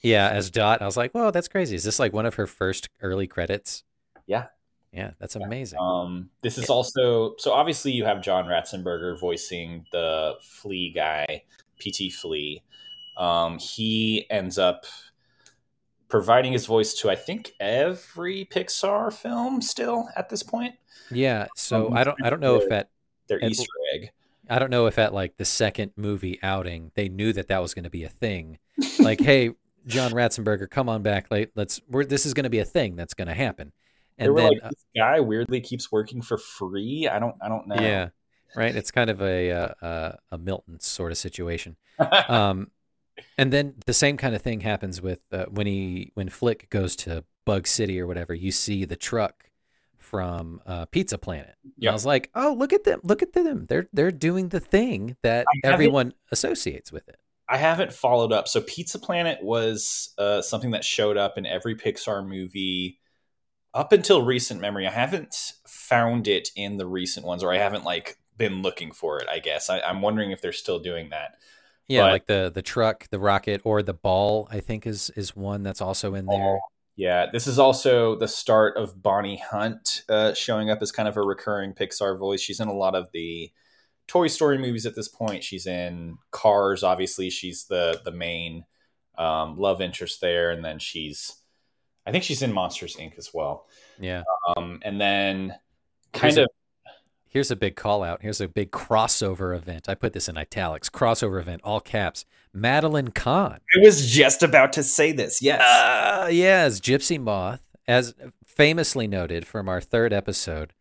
yeah, as Dot, I was like, "Whoa, that's crazy. Is this like one of her first early credits?" Yeah. Yeah, that's amazing. Um, this is also so obviously you have John Ratzenberger voicing the Flea guy, PT Flea. Um, he ends up providing his voice to I think every Pixar film still at this point. Yeah, so Um, I don't I don't know if at Their Easter. I don't know if at like the second movie outing they knew that that was going to be a thing. Like, hey, John Ratzenberger, come on back. Like, let's. We're, this is going to be a thing that's going to happen. And then, like, this guy weirdly keeps working for free. I don't I don't know. uh, yeah, right. It's kind of a uh, uh, a Milton sort of situation. Um, and then the same kind of thing happens with uh, when he when Flick goes to Bug City or whatever. You see the truck from uh, Pizza Planet. Yeah. I was like, oh, look at them! Look at them! They're they're doing the thing that everyone associates with it. I haven't followed up. So Pizza Planet was uh, something that showed up in every Pixar movie up until recent memory. I haven't found it in the recent ones, or I haven't like been looking for it. I guess I, I'm wondering if they're still doing that. Yeah, But- like the the truck, the rocket, or the ball. I think is is one that's also in there. Yeah, this is also the start of Bonnie Hunt uh, showing up as kind of a recurring Pixar voice. She's in a lot of the Toy Story movies at this point. She's in Cars, obviously. She's the the main um, love interest there, and then she's, I think she's in Monsters Inc. as well. Yeah. Um, and then kind of Here's a big call out. Here's a big crossover event. I put this in italics. Crossover event, all caps. Madeline Kahn. I was just about to say this. Yes. Uh, yes, Gypsy Moth, as famously noted from our third episode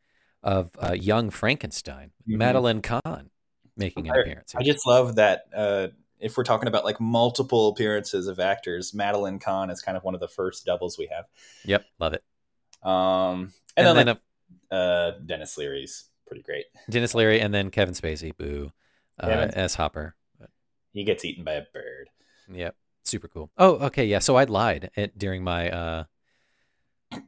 of uh, Young Frankenstein, Mhm. Madeline Kahn making an I- appearance. I just love that uh, if we're talking about like multiple appearances of actors, Madeline Kahn is kind of one of the first doubles we have. Yep, love it. Um, and, then, like, uh, Denis Leary's pretty great. Denis Leary and then Kevin Spacey, boo, uh, Kevin- as Hopper. He gets eaten by a bird. Yep, super cool. Oh, okay, yeah. So I lied it, during my uh,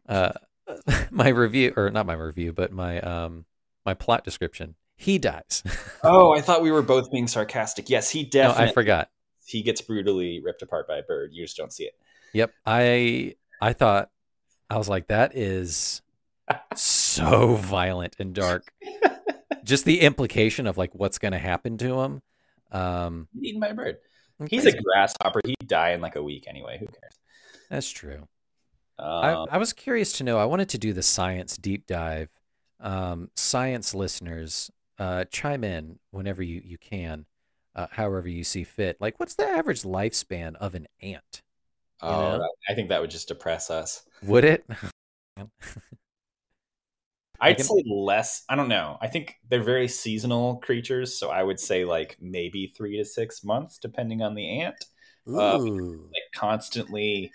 uh, my review, or not my review, but my um, my plot description. He dies. Oh, I thought we were both being sarcastic. Yes, he no, definitely. I forgot. He gets brutally ripped apart by a bird. You just don't see it. Yep, I I thought I was like that is so violent and dark. Just the implication of like what's going to happen to him. Um, Eaten by a bird. He's a grasshopper. He'd die in like a week anyway. Who cares? That's true. Um, I, I was curious to know. I wanted to do the science deep dive. Um, science listeners, uh, chime in whenever you you can, uh, however you see fit. Like, what's the average lifespan of an ant? oh, know? I think that would just depress us. Would it? I'd can- say less. I don't know. I think they're very seasonal creatures, so I would say like maybe three to six months, depending on the ant. Uh, Like constantly,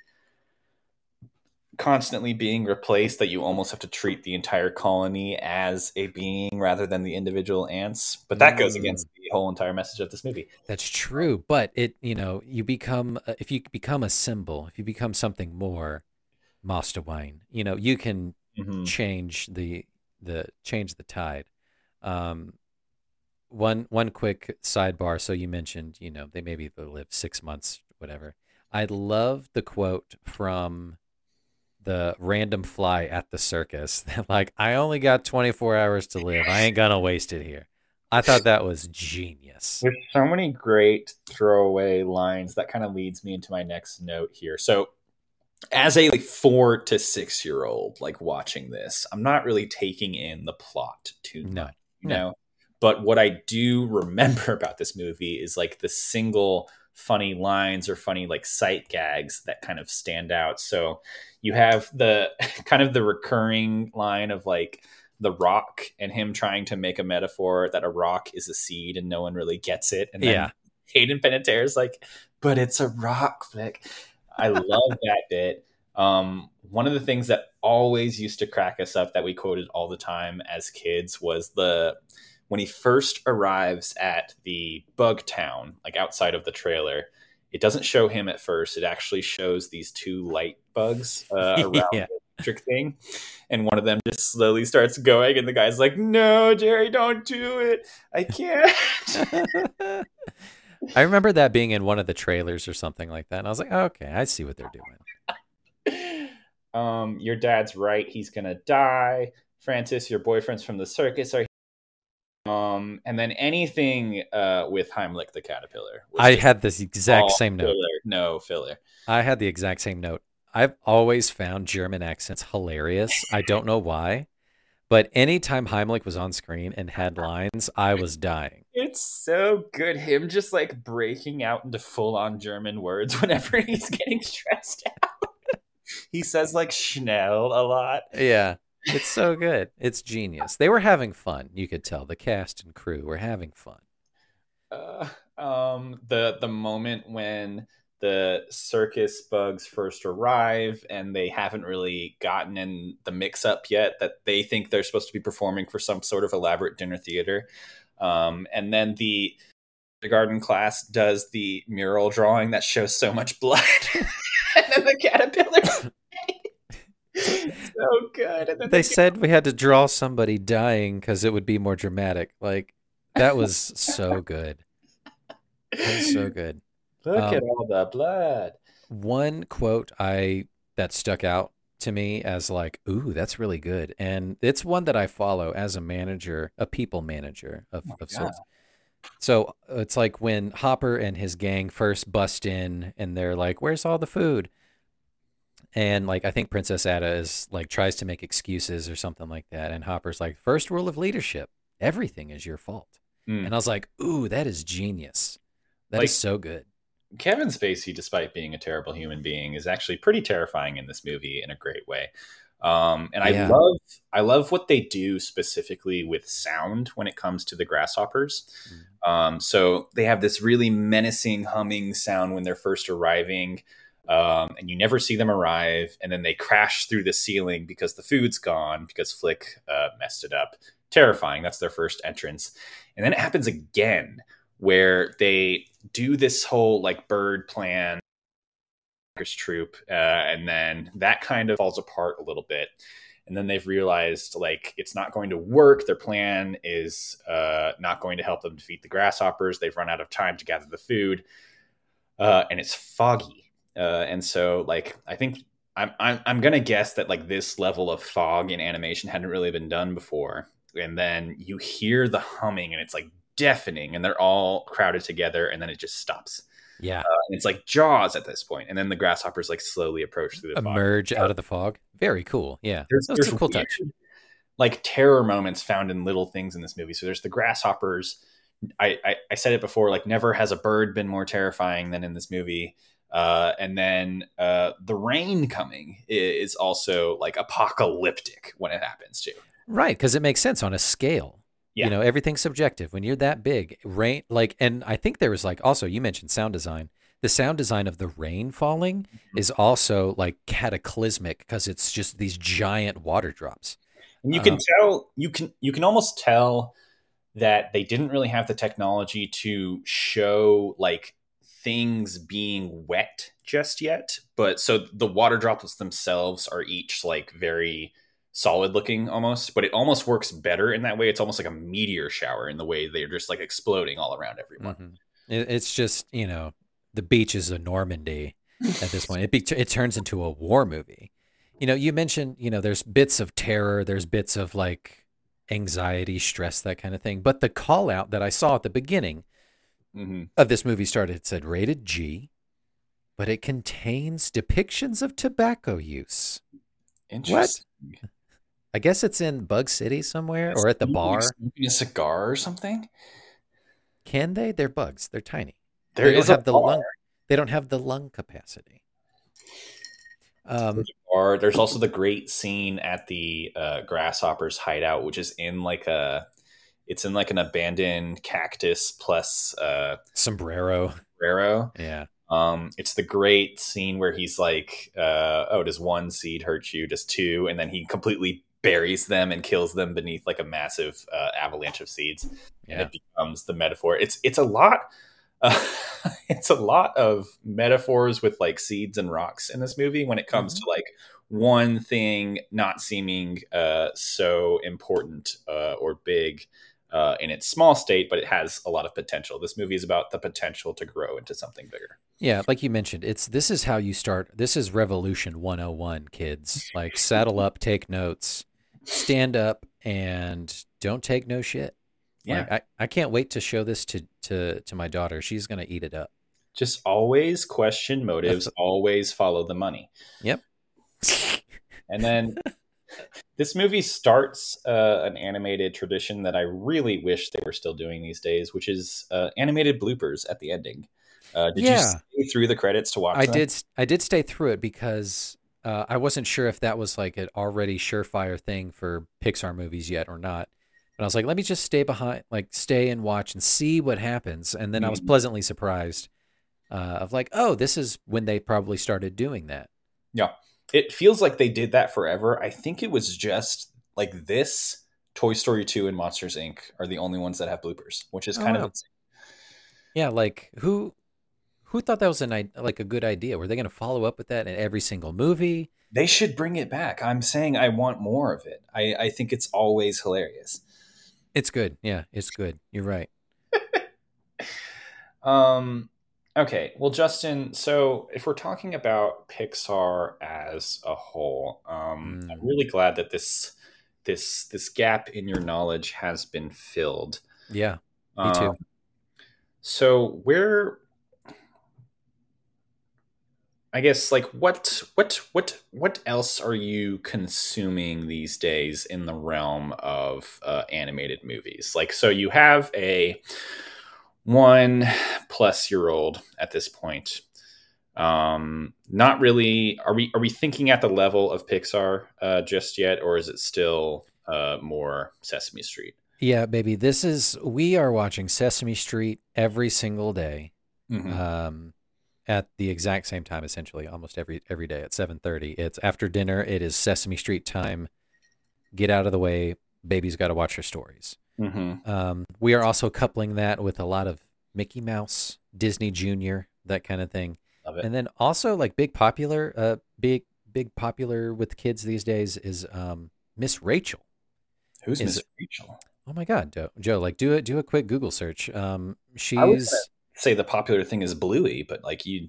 constantly being replaced. That you almost have to treat the entire colony as a being rather than the individual ants. But that goes Mm. against the whole entire message of this movie. That's true, but it you know you become uh, if you become a symbol, if you become something more, Master Wine, you know you can Mhm. change the the change the tide. Um, one one quick sidebar. So you mentioned you know they maybe they live six months, whatever. I love the quote from the random fly at the circus. like I only got 24 hours to live. I ain't gonna waste it here. I thought that was genius. There's so many great throwaway lines that kind of leads me into my next note here. So, as a like, four to six year old, like watching this, I'm not really taking in the plot too No. much, you No. know. But what I do remember about this movie is like the single funny lines or funny like sight gags that kind of stand out. So you have the kind of the recurring line of like the rock and him trying to make a metaphor that a rock is a seed and no one really gets it. And then Yeah. Hayden Panettiere is like, but it's a rock flick. I love that bit. Um, one of the things that always used to crack us up that we quoted all the time as kids was the when he first arrives at the bug town, like outside of the trailer. It doesn't show him at first. It actually shows these two light bugs uh, around Yeah. the electric thing, and one of them just slowly starts going, and the guy's like, "No, Jerry, don't do it. I can't." I remember that being in one of the trailers or something like that. And I was like, oh, okay, I see what they're doing. um, your dad's right. He's gonna die. Francis, your boyfriend's from the circus. Are um, and then anything uh with Heimlich the caterpillar. I had this exact same note. filler. No filler. I had the exact same note. I've always found German accents hilarious. I don't know why, but anytime Heimlich was on screen and had lines, I was dying. It's so good. Him just like breaking out into full on German words whenever he's getting stressed out. he says like Schnell a lot. Yeah, it's so good. It's genius. They were having fun. You could tell the cast and crew were having fun. uh, um, the the moment when the circus bugs first arrive and they haven't really gotten in the mix up yet that they think they're supposed to be performing for some sort of elaborate dinner theater um, and then the the garden class does the mural drawing that shows so much blood and then the caterpillar so good and then They the said we had to draw somebody dying because it would be more dramatic. Like that was so good. That was so good. look Um, at all the blood one quote I that stuck out to me as like, ooh, that's really good. And it's one that I follow as a manager, a people manager of, of sorts. So uh, it's like when Hopper and his gang first bust in and they're like, Where's all the food? And like I think Princess Ada is like tries to make excuses or something like that. And Hopper's like, First rule of leadership, everything is your fault. Mm. And I was like, Ooh, that is genius. That is Like- so good. Kevin Spacey, despite being a terrible human being, is actually pretty terrifying in this movie in a great way. Um, and I Yeah. love I love what they do specifically with sound when it comes to the grasshoppers. Um, so they have this really menacing humming sound when they're first arriving, um, and you never see them arrive, and then they crash through the ceiling because the food's gone because Flick uh, messed it up. Terrifying. That's their first entrance, and then it happens again where they do this whole like bird plan troop, uh, and then that kind of falls apart a little bit. And then they've realized like it's not going to work. Their plan is uh, not going to help them defeat the grasshoppers. They've run out of time to gather the food, uh, and it's foggy. Uh, and so, like, I think I'm, I'm I'm gonna guess that like this level of fog in animation hadn't really been done before. And then you hear the humming, and it's like deafening, and they're all crowded together, and then it just stops. Yeah. Uh, and it's like Jaws at this point, and then the grasshoppers like slowly approach through the fog. Emerge out of the fog. Very cool. Yeah. There's, That's there's a cool weird, touch. Like terror moments found in little things in this movie. So there's the grasshoppers. I, I, I said it before. Like never has a bird been more terrifying than in this movie. Uh, and then uh, the rain coming is also like apocalyptic when it happens too. Right, because it makes sense on a scale. Yeah. You know, everything's subjective. When you're that big, rain like and I think there was like also you mentioned sound design. The sound design of the rain falling Mm-hmm. is also like cataclysmic because it's just these giant water drops. And you can Um, tell you can you can almost tell that they didn't really have the technology to show like things being wet just yet. But so the water droplets themselves are each like very solid looking almost, but it almost works better in that way. It's almost like a meteor shower in the way they're just like exploding all around everyone. Mhm. It's just you know the beaches of Normandy at this point. It be, it turns into a war movie. You know, you mentioned you know there's bits of terror, there's bits of like anxiety, stress, that kind of thing. But the call out that I saw at the beginning hmm of this movie started it said rated G, but it contains depictions of tobacco use. Interesting. I guess it's in Bug City somewhere or at the bar. Smoking a cigar or something. Can they? They're bugs. They're tiny. There they don't is have the bar. lung. They don't have the lung capacity. Um, There's bar. There's also the great scene at the uh, grasshoppers hideout, which is in like a, it's in like an abandoned cactus plus uh, sombrero. sombrero. Yeah. Um, it's the great scene where he's like, uh, "Oh, does one seed hurt you? Does two?" And then he completely buries them and kills them beneath like a massive uh, avalanche of seeds, and it becomes the metaphor. It's it's a lot. Uh, it's a lot of metaphors with like seeds and rocks in this movie when it comes to like one thing not seeming uh, so important uh, or big uh, in its small state, but it has a lot of potential. This movie is about the potential to grow into something bigger. Yeah, like you mentioned, it's this is how you start. This is revolution 101, kids. Like saddle up, take notes, stand up and don't take no shit. Yeah. Like, I, I can't wait to show this to to to my daughter. She's going to eat it up. Just always question motives, That's- always follow the money. Yep. And then this movie starts uh, an animated tradition that I really wish they were still doing these days, which is uh, animated bloopers at the ending. Uh, did you Yeah. stay through the credits to watch I did I did stay through it because uh, I wasn't sure if that was like an already surefire thing for Pixar movies yet or not. But I was like, let me just stay behind, like stay and watch and see what happens. And then I was Mhm. pleasantly surprised uh, of like, oh, this is when they probably started doing that. Yeah. It feels like they did that forever. I think it was just like this, Toy Story 2 and Monsters Inc. are the only ones that have bloopers, which is Oh, kind wow. of insane. Yeah, like who who thought that was an like a good idea? Were they going to follow up with that in every single movie? They should bring it back. I'm saying I want more of it. I, I think it's always hilarious. It's good. Yeah, it's good. You're right. Um, okay. Well, Justin, so if we're talking about Pixar as a whole, um, Mm. I'm really glad that this this this gap in your knowledge has been filled. Yeah, me too. Um, so where I guess like what what what what else are you consuming these days in the realm of uh, animated movies? Like so you have a one plus year old at this point. Um, not really. Are we are we thinking at the level of Pixar uh, just yet, or is it still uh, more Sesame Street? Yeah, baby. This is we are watching Sesame Street every single day. Mhm. um, at the exact same time, essentially, almost every every day at seven thirty. It's after dinner. It is Sesame Street time. Get out of the way. Baby's got to watch her stories. Mhm. Um, we are also coupling that with a lot of Mickey Mouse, Disney Junior, that kind of thing, Love it. and then also like big popular, uh, big big popular with kids these days is um, Miss Rachel. Who's Miss Rachel? Oh my God, Joe, Joe, like do a do a quick Google search. Um, she's say the popular thing is Bluey, but like you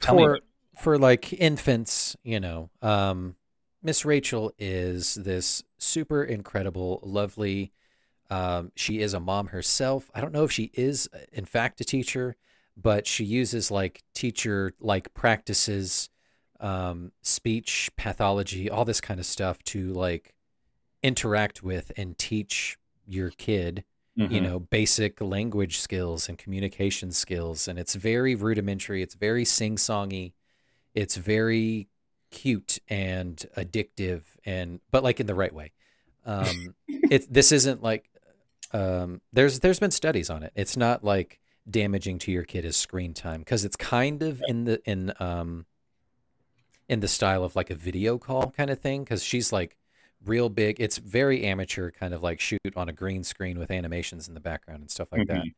tell for what- for like infants, you know, um, Miss Rachel is this super incredible, lovely. Um, she is a mom herself. I don't know if she is, in fact, a teacher, but she uses like teacher like practices, um, speech pathology, all this kind of stuff to like interact with and teach your kid you Mhm. know basic language skills and communication skills and it's very rudimentary it's very sing-songy it's very cute and addictive and but like in the right way. Um it this isn't like um there's there's been studies on it. It's not like damaging to your kid as screen time because it's kind of in the in um in the style of like a video call kind of thing because she's like real big it's very amateur kind of like shoot on a green screen with animations in the background and stuff like that. Mhm.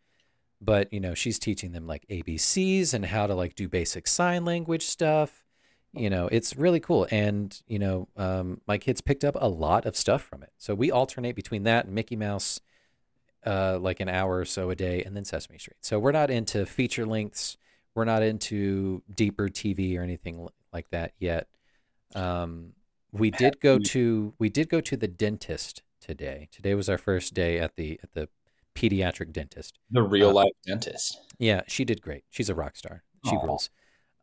but you know she's teaching them like abcs and how to like do basic sign language stuff. You know it's really cool. And you know um, my kids picked up a lot of stuff from it. So we alternate between that and mickey mouse uh, like an hour or so a day and then sesame street. So we're not into feature lengths. We're not into deeper tv or anything like that yet. Um, we did go to we did go to the dentist today today was our first day at the at the pediatric dentist the real uh, life dentist. yeah, she did great. She's a rock star. She Aw. rules.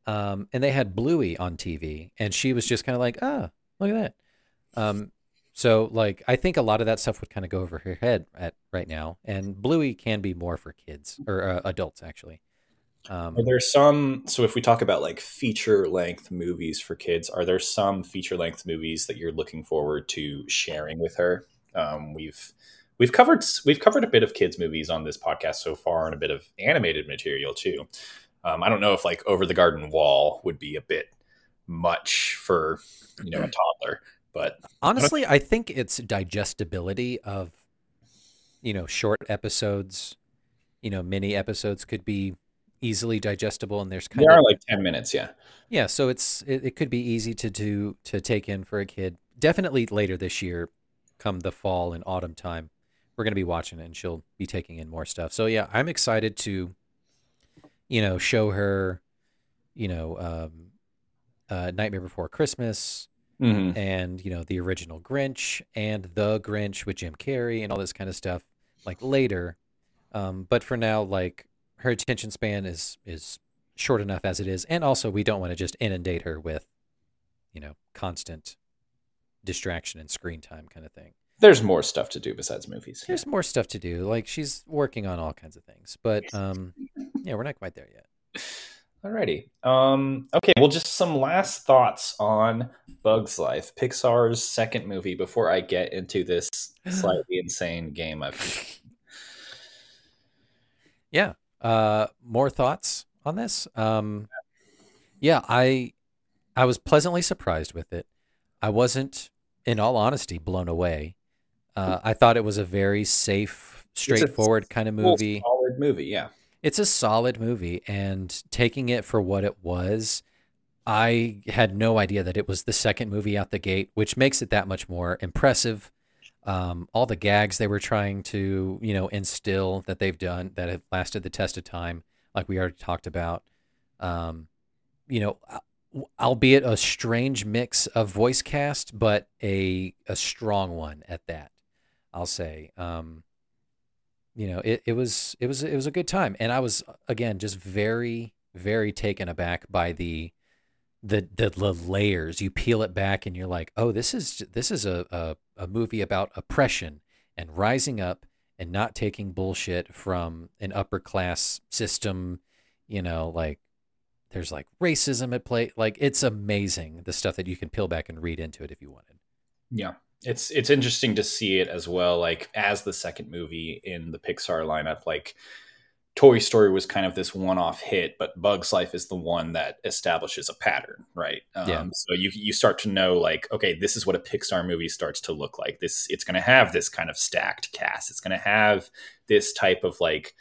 Um, and they had Bluey on TV, and she was just kind of like, "Ah, look at that." Um, so like, I think a lot of that stuff would kind of go over her head at right now. And Bluey can be more for kids or uh, adults, actually. Um, Are there some? So, if we talk about like feature length movies for kids, are there some feature length movies that you're looking forward to sharing with her? Um, we've we've covered we've covered a bit of kids movies on this podcast so far, and a bit of animated material too. Um, I don't know if like Over the Garden Wall would be a bit much for you know a toddler, but honestly, I think it's digestibility of, you know, short episodes. You know, mini episodes could be easily digestible, and there's kind they of are like ten minutes. Yeah, Yeah, so it's it, it could be easy to do to take in for a kid. Definitely later this year, come the fall and autumn time, we're gonna be watching it, and she'll be taking in more stuff. So yeah, I'm excited to, you know, show her, you know, um, uh, Nightmare Before Christmas, Mhm. and you know the original Grinch and the Grinch with Jim Carrey and all this kind of stuff like later. Um, but for now, like her attention span is is short enough as it is, and also we don't want to just inundate her with, you know, constant distraction and screen time kind of thing. there's more stuff to do besides movies. There's more stuff to do. Like she's working on all kinds of things, but um, yeah, we're not quite there yet. Alrighty. Um, okay, well, just some last thoughts on Bugs Life, Pixar's second movie, before I get into this slightly insane game I've. Yeah. Uh, more thoughts on this? Um, yeah, I I was pleasantly surprised with it. I wasn't, in all honesty, blown away. Uh, I thought it was a very safe, straightforward kind of movie. Solid movie, yeah. It's a solid movie, and taking it for what it was, I had no idea that it was the second movie out the gate, which makes it that much more impressive. Um, all the gags they were trying to, you know, instill that they've done that have lasted the test of time, like we already talked about. Um, you know, albeit a strange mix of voice cast, but a a strong one at that. I'll say. Um, you know, it, it was it was it was a good time, and I was again just very very taken aback by the the the, the layers. You peel it back, and you're like, oh, this is this is a, a a movie about oppression and rising up and not taking bullshit from an upper class system. You know, like there's like racism at play. Like it's amazing the stuff that you can peel back and read into it if you wanted. Yeah. It's it's interesting to see it as well, like as the second movie in the Pixar lineup. Like Toy Story was kind of this one-off hit, but Bugs Life is the one that establishes a pattern, right? Um, Yeah. So you you start to know like, okay, this is what a Pixar movie starts to look like. This it's going to have this kind of stacked cast. It's going to have this type of like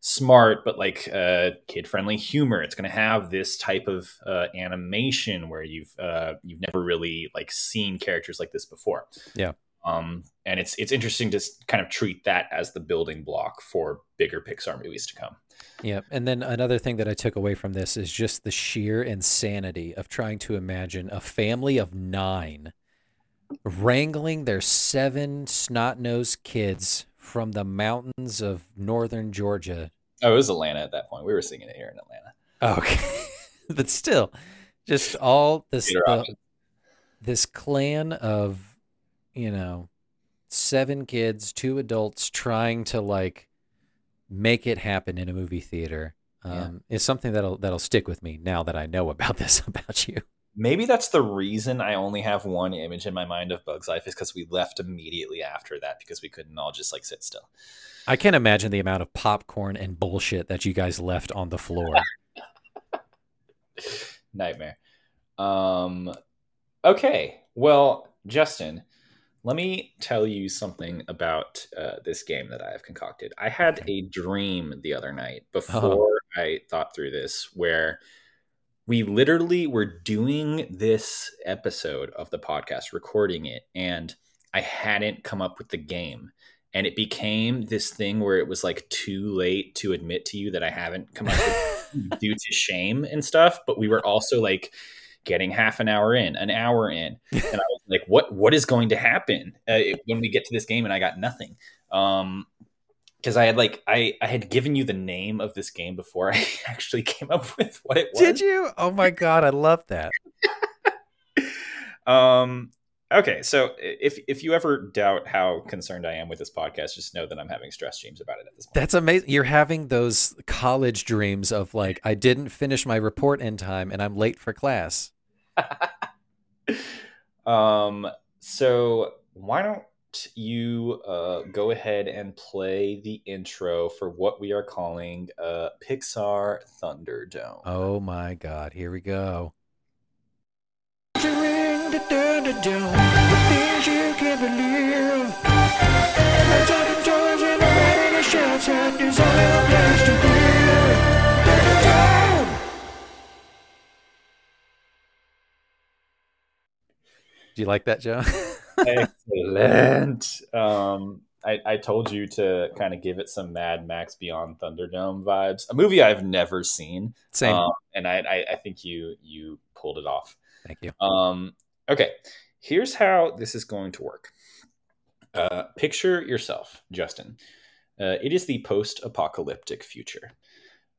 smart but like uh, kid-friendly humor. It's going to have this type of uh, animation where you've uh, you've never really like seen characters like this before. Yeah. Um, and it's it's interesting to kind of treat that as the building block for bigger Pixar movies to come. Yeah. And then another thing that I took away from this is just the sheer insanity of trying to imagine a family of nine wrangling their seven snot nosed kids from the mountains of northern Georgia. Oh, it was Atlanta at that point. We were singing it here in Atlanta. Okay. but still, just all this the- this clan of, you know, seven kids, two adults trying to like make it happen in a movie theater. Yeah. Um, is something that'll that'll stick with me now that I know about this about you. Maybe that's the reason I only have one image in my mind of Bugs Life is because we left immediately after that because we couldn't all just like sit still. I can't imagine the amount of popcorn and bullshit that you guys left on the floor. Nightmare. Um, okay. Well, Justin, let me tell you something about uh, this game that I have concocted. I had a dream the other night before I thought through this where we literally were doing this episode of the podcast, recording it, and I hadn't come up with the game. And it became this thing where it was like too late to admit to you that I haven't come up with due to shame and stuff. But we were also like getting half an hour in, an hour in, and I was like, "What? What is going to happen uh, when we get to this game?" And I got nothing. Um, because I had like I I had given you the name of this game before I actually came up with what it was. Did you? Oh my god, I love that. Um. Okay, so if if you ever doubt how concerned I am with this podcast, just know that I'm having stress dreams about it at this point. That's amazing. You're having those college dreams of like, I didn't finish my report in time and I'm late for class. um. So why don't you uh, go ahead and play the intro for what we are calling uh, Pixar Thunderdome? Oh my god, here we go. Do you like that, Joe? Excellent. Um, I, I told you to kind of give it some Mad Max Beyond Thunderdome vibes. A movie I've never seen. Same. Um, and I, I, I think you you pulled it off. Thank you. Um, okay, here's how this is going to work. Uh, picture yourself, Justin. Uh, it is the post-apocalyptic future.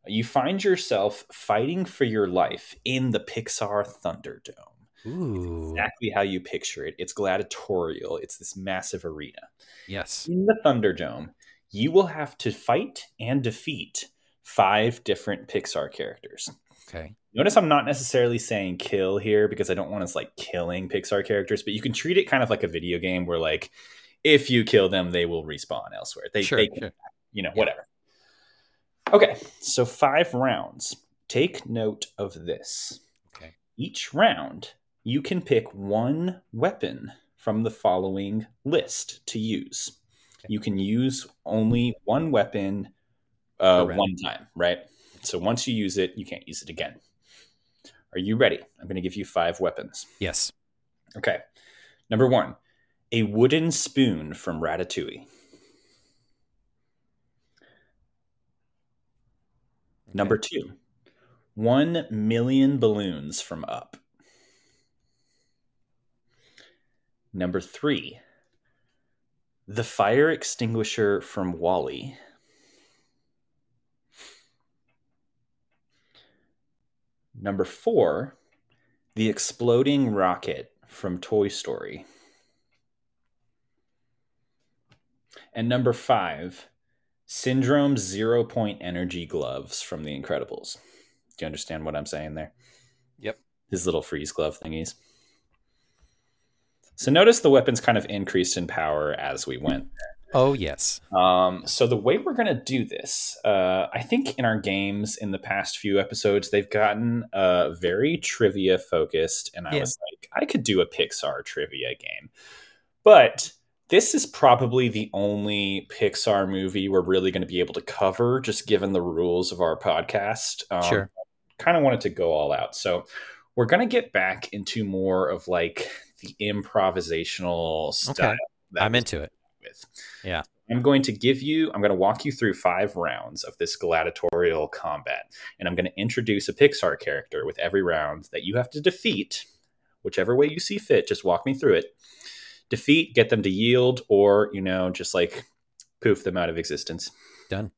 You find yourself fighting for your life in the Pixar Thunderdome Ooh. exactly how you picture it. It's gladiatorial. It's this massive arena. Yes. In the Thunderdome, you will have to fight and defeat five different Pixar characters. Okay. Notice I'm not necessarily saying kill here because I don't want us like killing Pixar characters, but you can treat it kind of like a video game where like if you kill them, they will respawn elsewhere. They, Sure, they sure. you know, Yeah. whatever. Okay, so five rounds. Take note of this. Okay. Each round, you can pick one weapon from the following list to use. You can use only one weapon uh, one time, right? So once you use it, you can't use it again. Are you ready? I'm going to give you five weapons. Yes. Okay. Number one, a wooden spoon from Ratatouille. Number two, one million balloons from Up. Number three, the fire extinguisher from WALL-E. Number four, the exploding rocket from Toy Story. And number five, Syndrome's zero point energy gloves from The Incredibles. Do you understand what I'm saying there? Yep. His little freeze glove thingies. So notice the weapons kind of increased in power as we went. Oh yes. Um, so the way we're going to do this, uh, I think in our games in the past few episodes, they've gotten uh, very trivia focused, and I Yeah. was like, I could do a Pixar trivia game, but this is probably the only Pixar movie we're really going to be able to cover, just given the rules of our podcast. Um, Sure. Kind of wanted to go all out, so we're going to get back into more of like the improvisational style. Okay. that I'm into it. with. Yeah. I'm going to give you, I'm going to walk you through five rounds of this gladiatorial combat. And I'm going to introduce a Pixar character with every round that you have to defeat, whichever way you see fit. Just walk me through it. Defeat, get them to yield, or, you know, just like poof them out of existence. Done.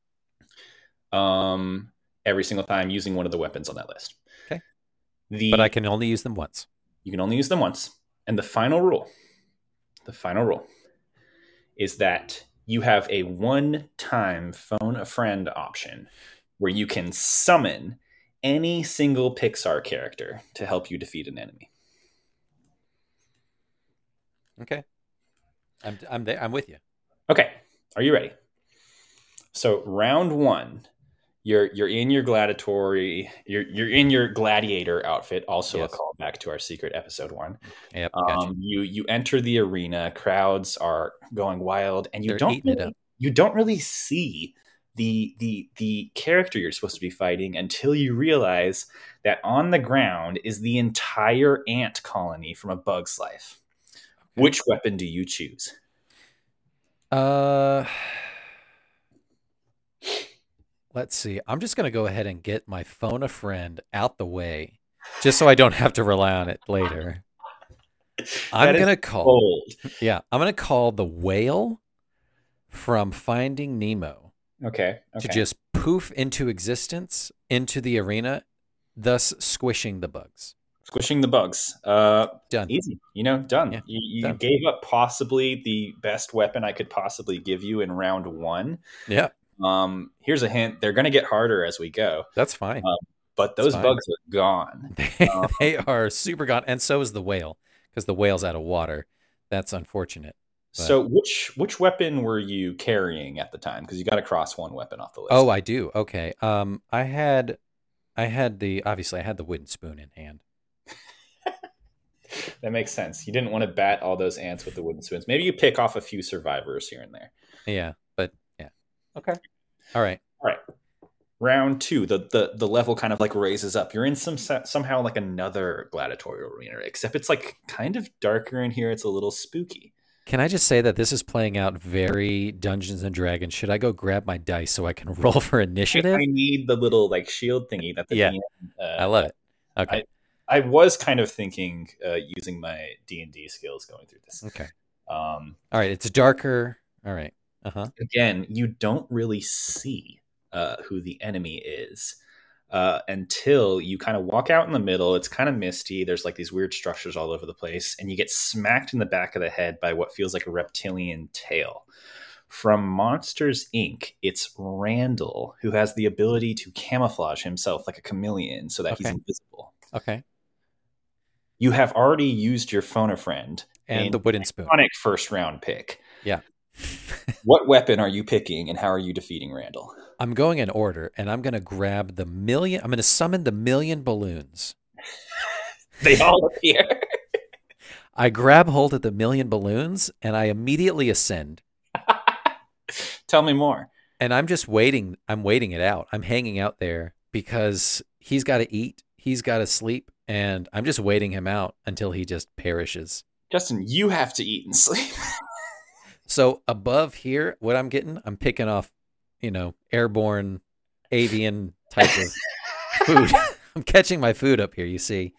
Um, every single time using one of the weapons on that list. Okay. The, But I can only use them once. you can only use them once. And the final rule, the final rule is that you have a one time phone a friend option where you can summon any single Pixar character to help you defeat an enemy. Okay. I'm I'm there. I'm with you. Okay, are you ready? So round one, you're you're in your gladiatory, you're you're in your gladiator outfit. Also Yes. a callback to our secret episode one. Yep. Gotcha. Um, you you enter the arena, crowds are going wild, and you They're don't really, you don't really see the the the character you're supposed to be fighting until you realize that on the ground is the entire ant colony from A Bug's Life. Which weapon do you choose? Uh, let's see. I'm just gonna go ahead and get my phone a friend out the way, just so I don't have to rely on it later. I'm gonna call. Bold. Yeah, I'm gonna call the whale from Finding Nemo Okay. Okay. to just poof into existence into the arena, thus squishing the bugs. Squishing the bugs. Uh, Done. easy. You know, done. Yeah, you you done. gave up possibly the best weapon I could possibly give you in round one. Yeah, Um, here's a hint: they're going to get harder as we go, that's fine. but those bugs are gone. They, they are super gone, and so is the whale because the whale's out of water. That's unfortunate. But- So, which which weapon were you carrying at the time? Because you got to cross one weapon off the list. Oh, I do. Okay. Um, I had, I had the obviously I had the wooden spoon in hand. that makes sense. You didn't want to bat all those ants with the wooden spoons. Maybe you pick off a few survivors here and there. Yeah. Okay. All right. All right. Round two, the, the the level kind of like raises up. You're in some somehow like another gladiatorial arena, except it's like kind of darker in here. It's a little spooky. Can I just say that this is playing out very Dungeons and Dragons? Should I go grab my dice so I can roll for initiative? I need the little like shield thingy that the Yeah. DM, uh, I love it. Okay. I was kind of thinking uh, using my D and D skills going through this. Okay. Um, All right. It's darker. All right. Uh huh. again, you don't really see uh, who the enemy is uh, until you kind of walk out in the middle. It's kind of misty. There's like these weird structures all over the place, and you get smacked in the back of the head by what feels like a reptilian tail. From Monsters Inc., it's Randall who has the ability to camouflage himself like a chameleon so that he's invisible. Okay. You have already used your phone a friend And the wooden spoon. iconic first round pick. Yeah. What weapon are you picking, and how are you defeating Randall? I'm going in order, and I'm going to grab the million. I'm going to summon the million balloons. They all appear. I grab hold of the million balloons, and I immediately ascend. Tell me more. And I'm just waiting. I'm waiting it out. I'm hanging out there because he's got to eat. He's got to sleep. And I'm just waiting him out until he just perishes. Justin, you have to eat and sleep. So above here, what I'm getting, I'm picking off, you know, airborne avian type of food. I'm catching my food up here, you see.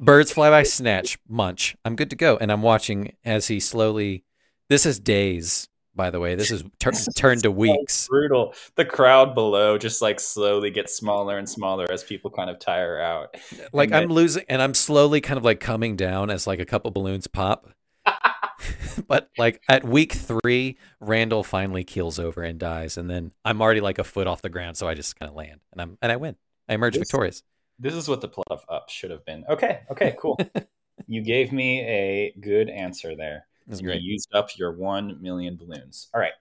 Birds fly by, snatch, munch. I'm good to go. And I'm watching as he slowly, this is days, by the way. This is tur- turned to weeks. Brutal. The crowd below just like slowly gets smaller and smaller as people kind of tire out. Like And I'm losing, and I'm slowly kind of like coming down as like a couple balloons pop. but like at week three, Randall finally keels over and dies, and then I'm already like a foot off the ground, so I just kind of land and I'm and I win. I emerge This- victorious. This is what the plot of Up should have been. Okay, okay, cool. you gave me a good answer there. You used up your 1 million balloons. All right.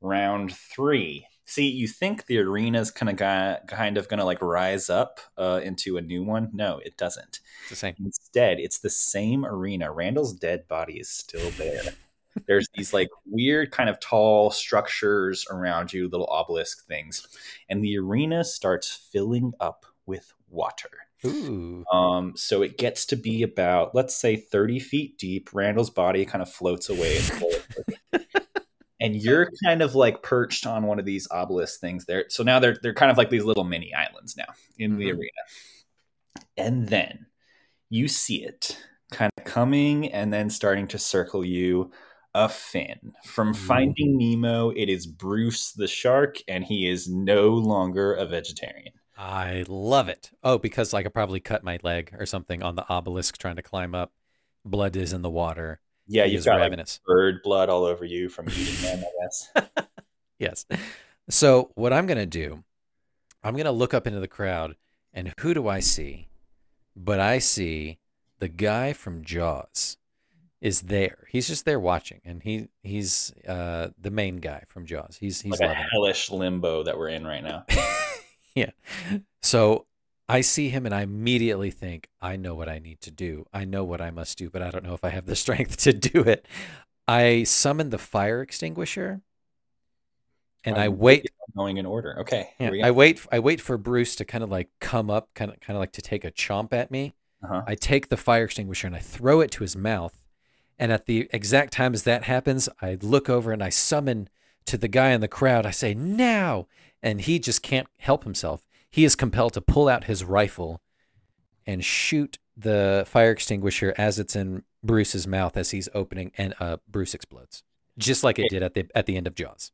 Round three. See, you think the arena's kind of kind of going to like rise up uh, into a new one? No, it doesn't. It's the same. Instead, it's the same arena. Randall's dead body is still there. There's these like weird kind of tall structures around you, little obelisk things, and the arena starts filling up with water. Ooh. Um, so it gets to be about, let's say, 30 feet deep. Randall's body kind of floats away. And you're kind of like perched on one of these obelisk things there. So now they're they're kind of like these little mini islands now in the Mhm. arena. And then you see it kind of coming and then starting to circle you a fin. From Finding Nemo, it is Bruce the shark, and he is no longer a vegetarian. I love it. Oh, because like I could probably cut my leg or something on the obelisk trying to climb up. Blood is in the water. Yeah, He you've got like bird blood all over you from eating them, I guess. Yes. So what I'm gonna do, I'm gonna look up into the crowd, and who do I see? But I see the guy from Jaws is there. He's just there watching, and he he's uh, the main guy from Jaws. He's he's like a loving it. hellish limbo that we're in right now. yeah. So I see him and I immediately think, I know what I need to do. I know what I must do, but I don't know if I have the strength to do it. I summon the fire extinguisher and I Um, wait. Going in order. Okay. Yeah, here we I wait. I wait for Bruce to kind of like come up, kind of, kind of like to take a chomp at me. Uh-huh. I take the fire extinguisher and I throw it to his mouth. And at the exact time as that happens, I look over and I summon to the guy in the crowd. I say, now. And he just can't help himself. He is compelled to pull out his rifle and shoot the fire extinguisher as it's in Bruce's mouth as he's opening, and uh, Bruce explodes, just like it did at the at the end of Jaws.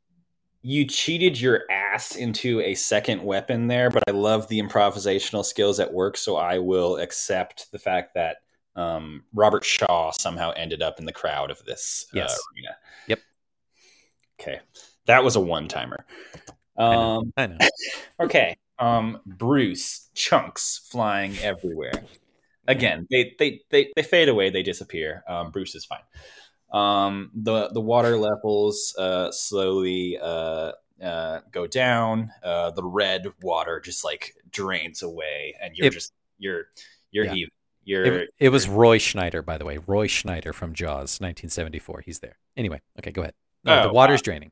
You cheated your ass into a second weapon there, but I love the improvisational skills at work, so I will accept the fact that um, Robert Shaw somehow ended up in the crowd of this uh, Yes. arena. Yep. Okay. That was a one timer. I know. Um, I know. okay. Um, Bruce chunks flying everywhere. Again, they they they, they fade away. They disappear. Um, Bruce is fine. Um, the the water levels uh, slowly uh, uh, go down. Uh, the red water just like drains away, and you're It- just you're you're Yeah. heaving. You're It, it was Roy Scheider, by the way. Roy Scheider from Jaws, 1974. He's there. Anyway, okay, go ahead. No, the Oh, water's draining.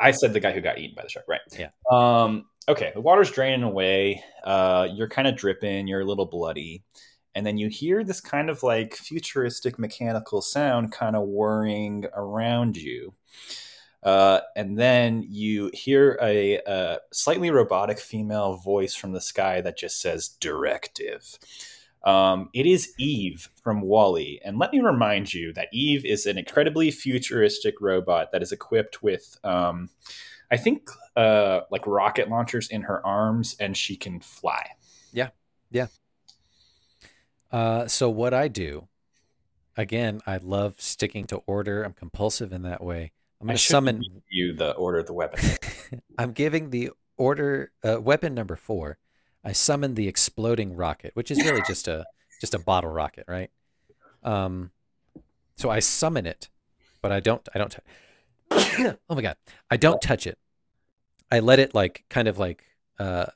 I said the guy who got eaten by the shark, right? Yeah. Um, okay, the water's draining away. Uh, you're kind of dripping. You're a little bloody, and then you hear this kind of like futuristic mechanical sound, kind of whirring around you. Uh, and then you hear a, a slightly robotic female voice from the sky that just says "directive." Um, it is Eve from WALL-E, and let me remind you that Eve is an incredibly futuristic robot that is equipped with, um, I think, uh, like rocket launchers in her arms, and she can fly. Yeah. Yeah. Uh, so what I do, again, I love sticking to order. I'm compulsive in that way. I'm going to summon. you the order of the weapon. I'm giving the order uh, weapon number four. I summon the exploding rocket, which is really just a just a bottle rocket, right? Um, so I summon it, but I don't. I don't. T- oh my god! I don't touch it. I let it like kind of like uh,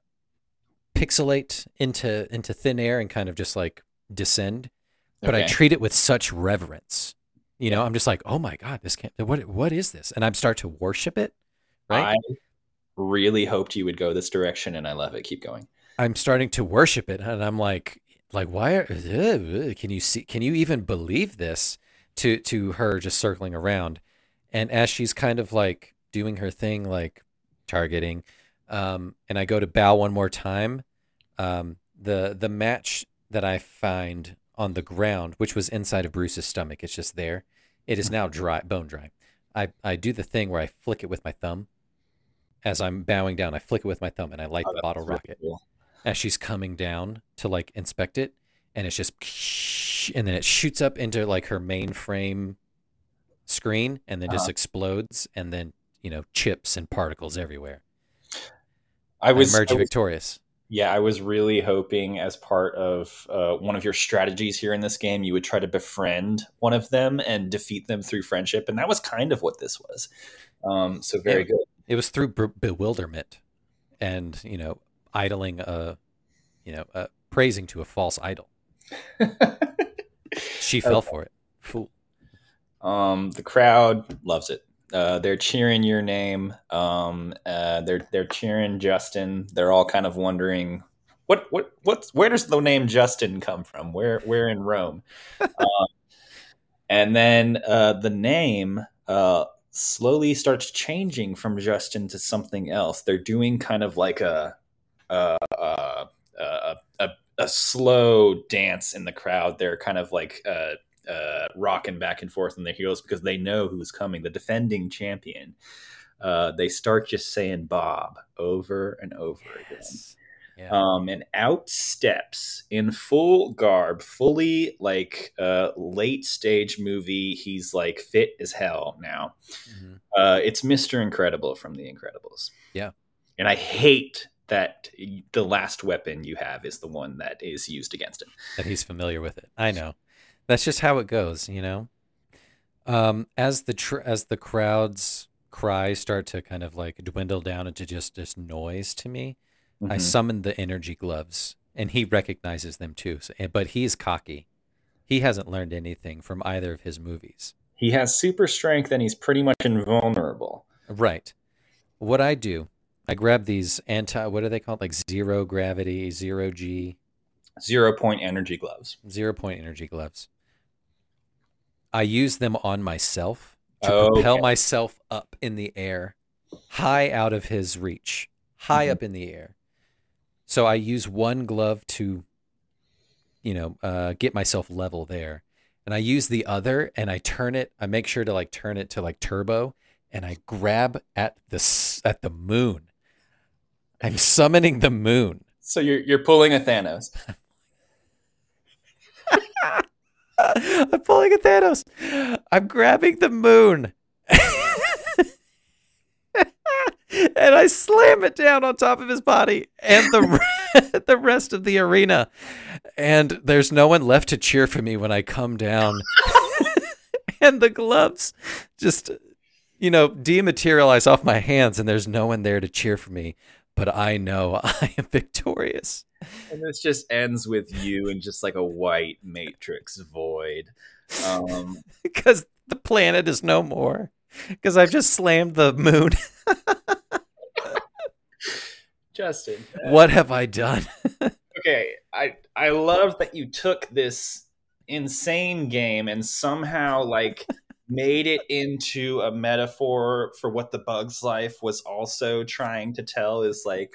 pixelate into into thin air and kind of just like descend. But I treat it with such reverence. You know, I'm just like, oh my god, this can't. What what is this? And I start to worship it. Right. I really hoped you would go this direction, and I love it. Keep going. I'm starting to worship it, and I'm like, like, why? Are, can you see? Can you even believe this? To to her just circling around, and as she's kind of like doing her thing, like targeting, um, and I go to bow one more time, um, the the match that I find on the ground, which was inside of Bruce's stomach, it's just there. It is now dry, bone dry. I I do the thing where I flick it with my thumb. As I'm bowing down, I flick it with my thumb and I light Oh, the bottle really rocket cool. As she's coming down to like inspect it and it's just and then it shoots up into like her mainframe screen and then just Uh-huh. explodes and then you know chips and particles everywhere I was, I emerge I was victorious Yeah, I was really hoping as part of uh, one of your strategies here in this game, you would try to befriend one of them and defeat them through friendship, and that was kind of what this was. Um, so very Yeah. good. It was through be- bewilderment and, you know, idling a, you know, uh, praising to a false idol. She fell for it. Fool. Um, the crowd loves it. Uh, they're cheering your name. Um, uh, they're they're cheering Justin. They're all kind of wondering what what what's where does the name Justin come from? Where where in Rome? um, and then uh, the name uh, slowly starts changing from Justin to something else. They're doing kind of like a a a, a, a, a slow dance in the crowd. They're kind of like uh, uh, rocking back and forth on their heels because they know who's coming. The defending champion. Uh, they start just saying Bob over and over again. Yeah. Um, and out steps in full garb, fully like uh, late stage movie. He's like fit as hell now. Mhm. Uh, it's Mr. Incredible from The Incredibles. Yeah. And I hate that the last weapon you have is the one that is used against him. that he's familiar with it. I know. That's just how it goes, you know. Um, as the tr- as the crowd's cries start to kind of like dwindle down into just just noise to me, I Mhm. summon the energy gloves, and he recognizes them too. So, but he's cocky. He hasn't learned anything from either of his movies. He has super strength and he's pretty much invulnerable. Right. What I do, I grab these anti. What are they called? Like zero gravity, zero g, Zero point energy gloves. zero point energy gloves. I use them on myself to Okay. propel myself up in the air, high out of his reach, high Mhm. up in the air. So I use one glove to, you know, uh, get myself level there, and I use the other and I turn it. I make sure to like turn it to like turbo, and I grab at the at the moon. I'm summoning the moon. So you're you're pulling a Thanos. I'm pulling a Thanos. I'm grabbing the moon. and I slam it down on top of his body and the the rest of the arena. And there's no one left to cheer for me when I come down. and the gloves just you know, dematerialize off my hands and there's no one there to cheer for me, but I know I am victorious. And this just ends with you in just like a white matrix void. Um, because the planet is no more. Because I've just slammed the moon. Justin, uh, what have I done? okay, I I love that you took this insane game and somehow like made it into a metaphor for what the bug's life was also trying to tell is like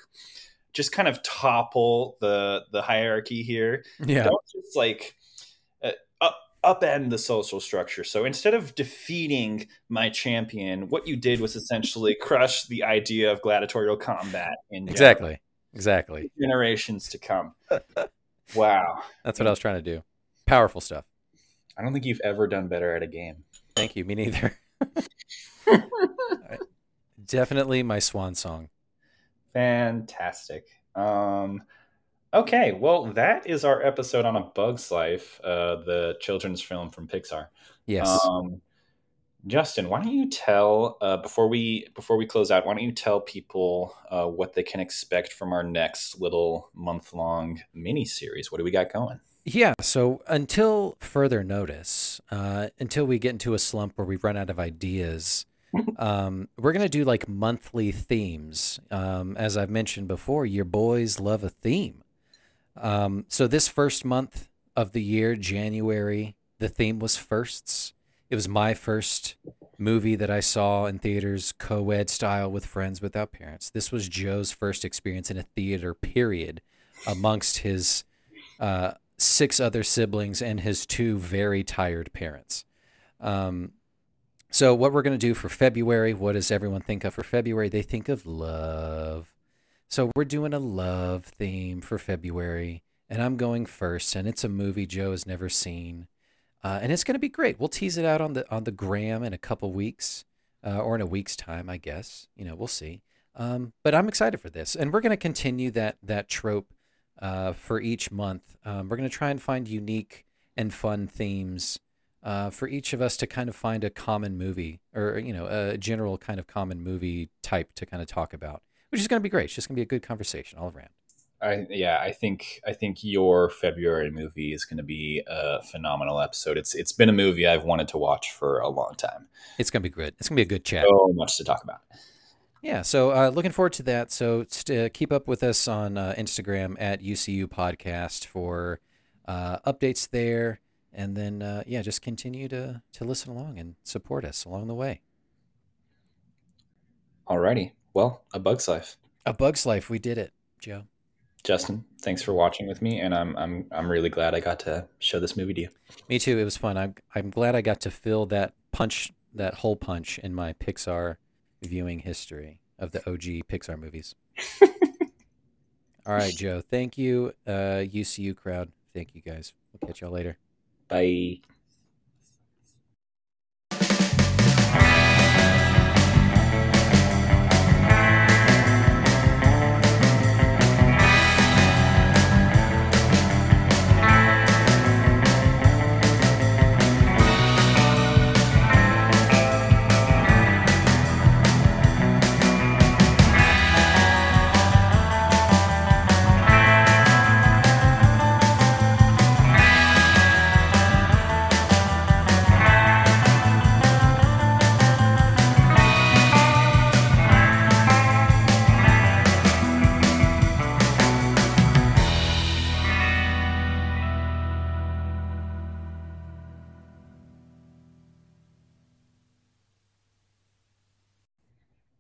just kind of topple the the hierarchy here yeah. don't just like uh, up, upend the social structure. So instead of defeating my champion, what you did was essentially crush the idea of gladiatorial combat in Exactly. Exactly. generations to come. wow, That's what I was trying to do. Powerful stuff. I don't think you've ever done better at a game. Thank you. Me neither. Definitely my swan song. Fantastic. Um, okay, well, that is our episode on A Bug's Life, uh, the children's film from Pixar. Yes. Um, Justin, why don't you tell uh, before we before we close out? Why don't you tell people uh, what they can expect from our next little month long mini series? What do we got going? Yeah. So until further notice, uh, until we get into a slump where we run out of ideas, um, we're gonna do like monthly themes. Um, as I've mentioned before, your boys love a theme. Um, so this first month of the year, January, the theme was firsts. It was my first movie that I saw in theaters, co-ed style with friends without parents. This was Joe's first experience in a theater. Period, amongst his uh, six other siblings and his two very tired parents. Um, so, what we're going to do for February, what does everyone think of for February? They think of love. So, we're doing a love theme for February, and I'm going first, and it's a movie Joe has never seen. Uh, and it's going to be great. We'll tease it out on the on the gram in a couple weeks, uh, or in a week's time, I guess. You know, we'll see. Um, but I'm excited for this, and we're going to continue that that trope uh, for each month. Um, we're going to try and find unique and fun themes uh, for each of us to kind of find a common movie or you know a general kind of common movie type to kind of talk about, which is going to be great. It's just going to be a good conversation all around. I, yeah, I think I think your February movie is going to be a phenomenal episode. It's it's been a movie I've wanted to watch for a long time. It's going to be good. It's going to be a good chat. So much to talk about. Yeah, so uh, looking forward to that. So st- keep up with us on uh, Instagram at UCU Podcast for uh, updates there, and then uh, yeah, just continue to to listen along and support us along the way. Alrighty, well, a bug's life. A bug's life. We did it, Joe. Justin, thanks for watching with me, and I'm I'm I'm really glad I got to show this movie to you. Me too. It was fun. I'm I'm glad I got to fill that punch, that hole punch in my Pixar viewing history of the OG Pixar movies. All right, Joe. Thank you, uh, UCU crowd. Thank you guys. We'll catch y'all later. Bye.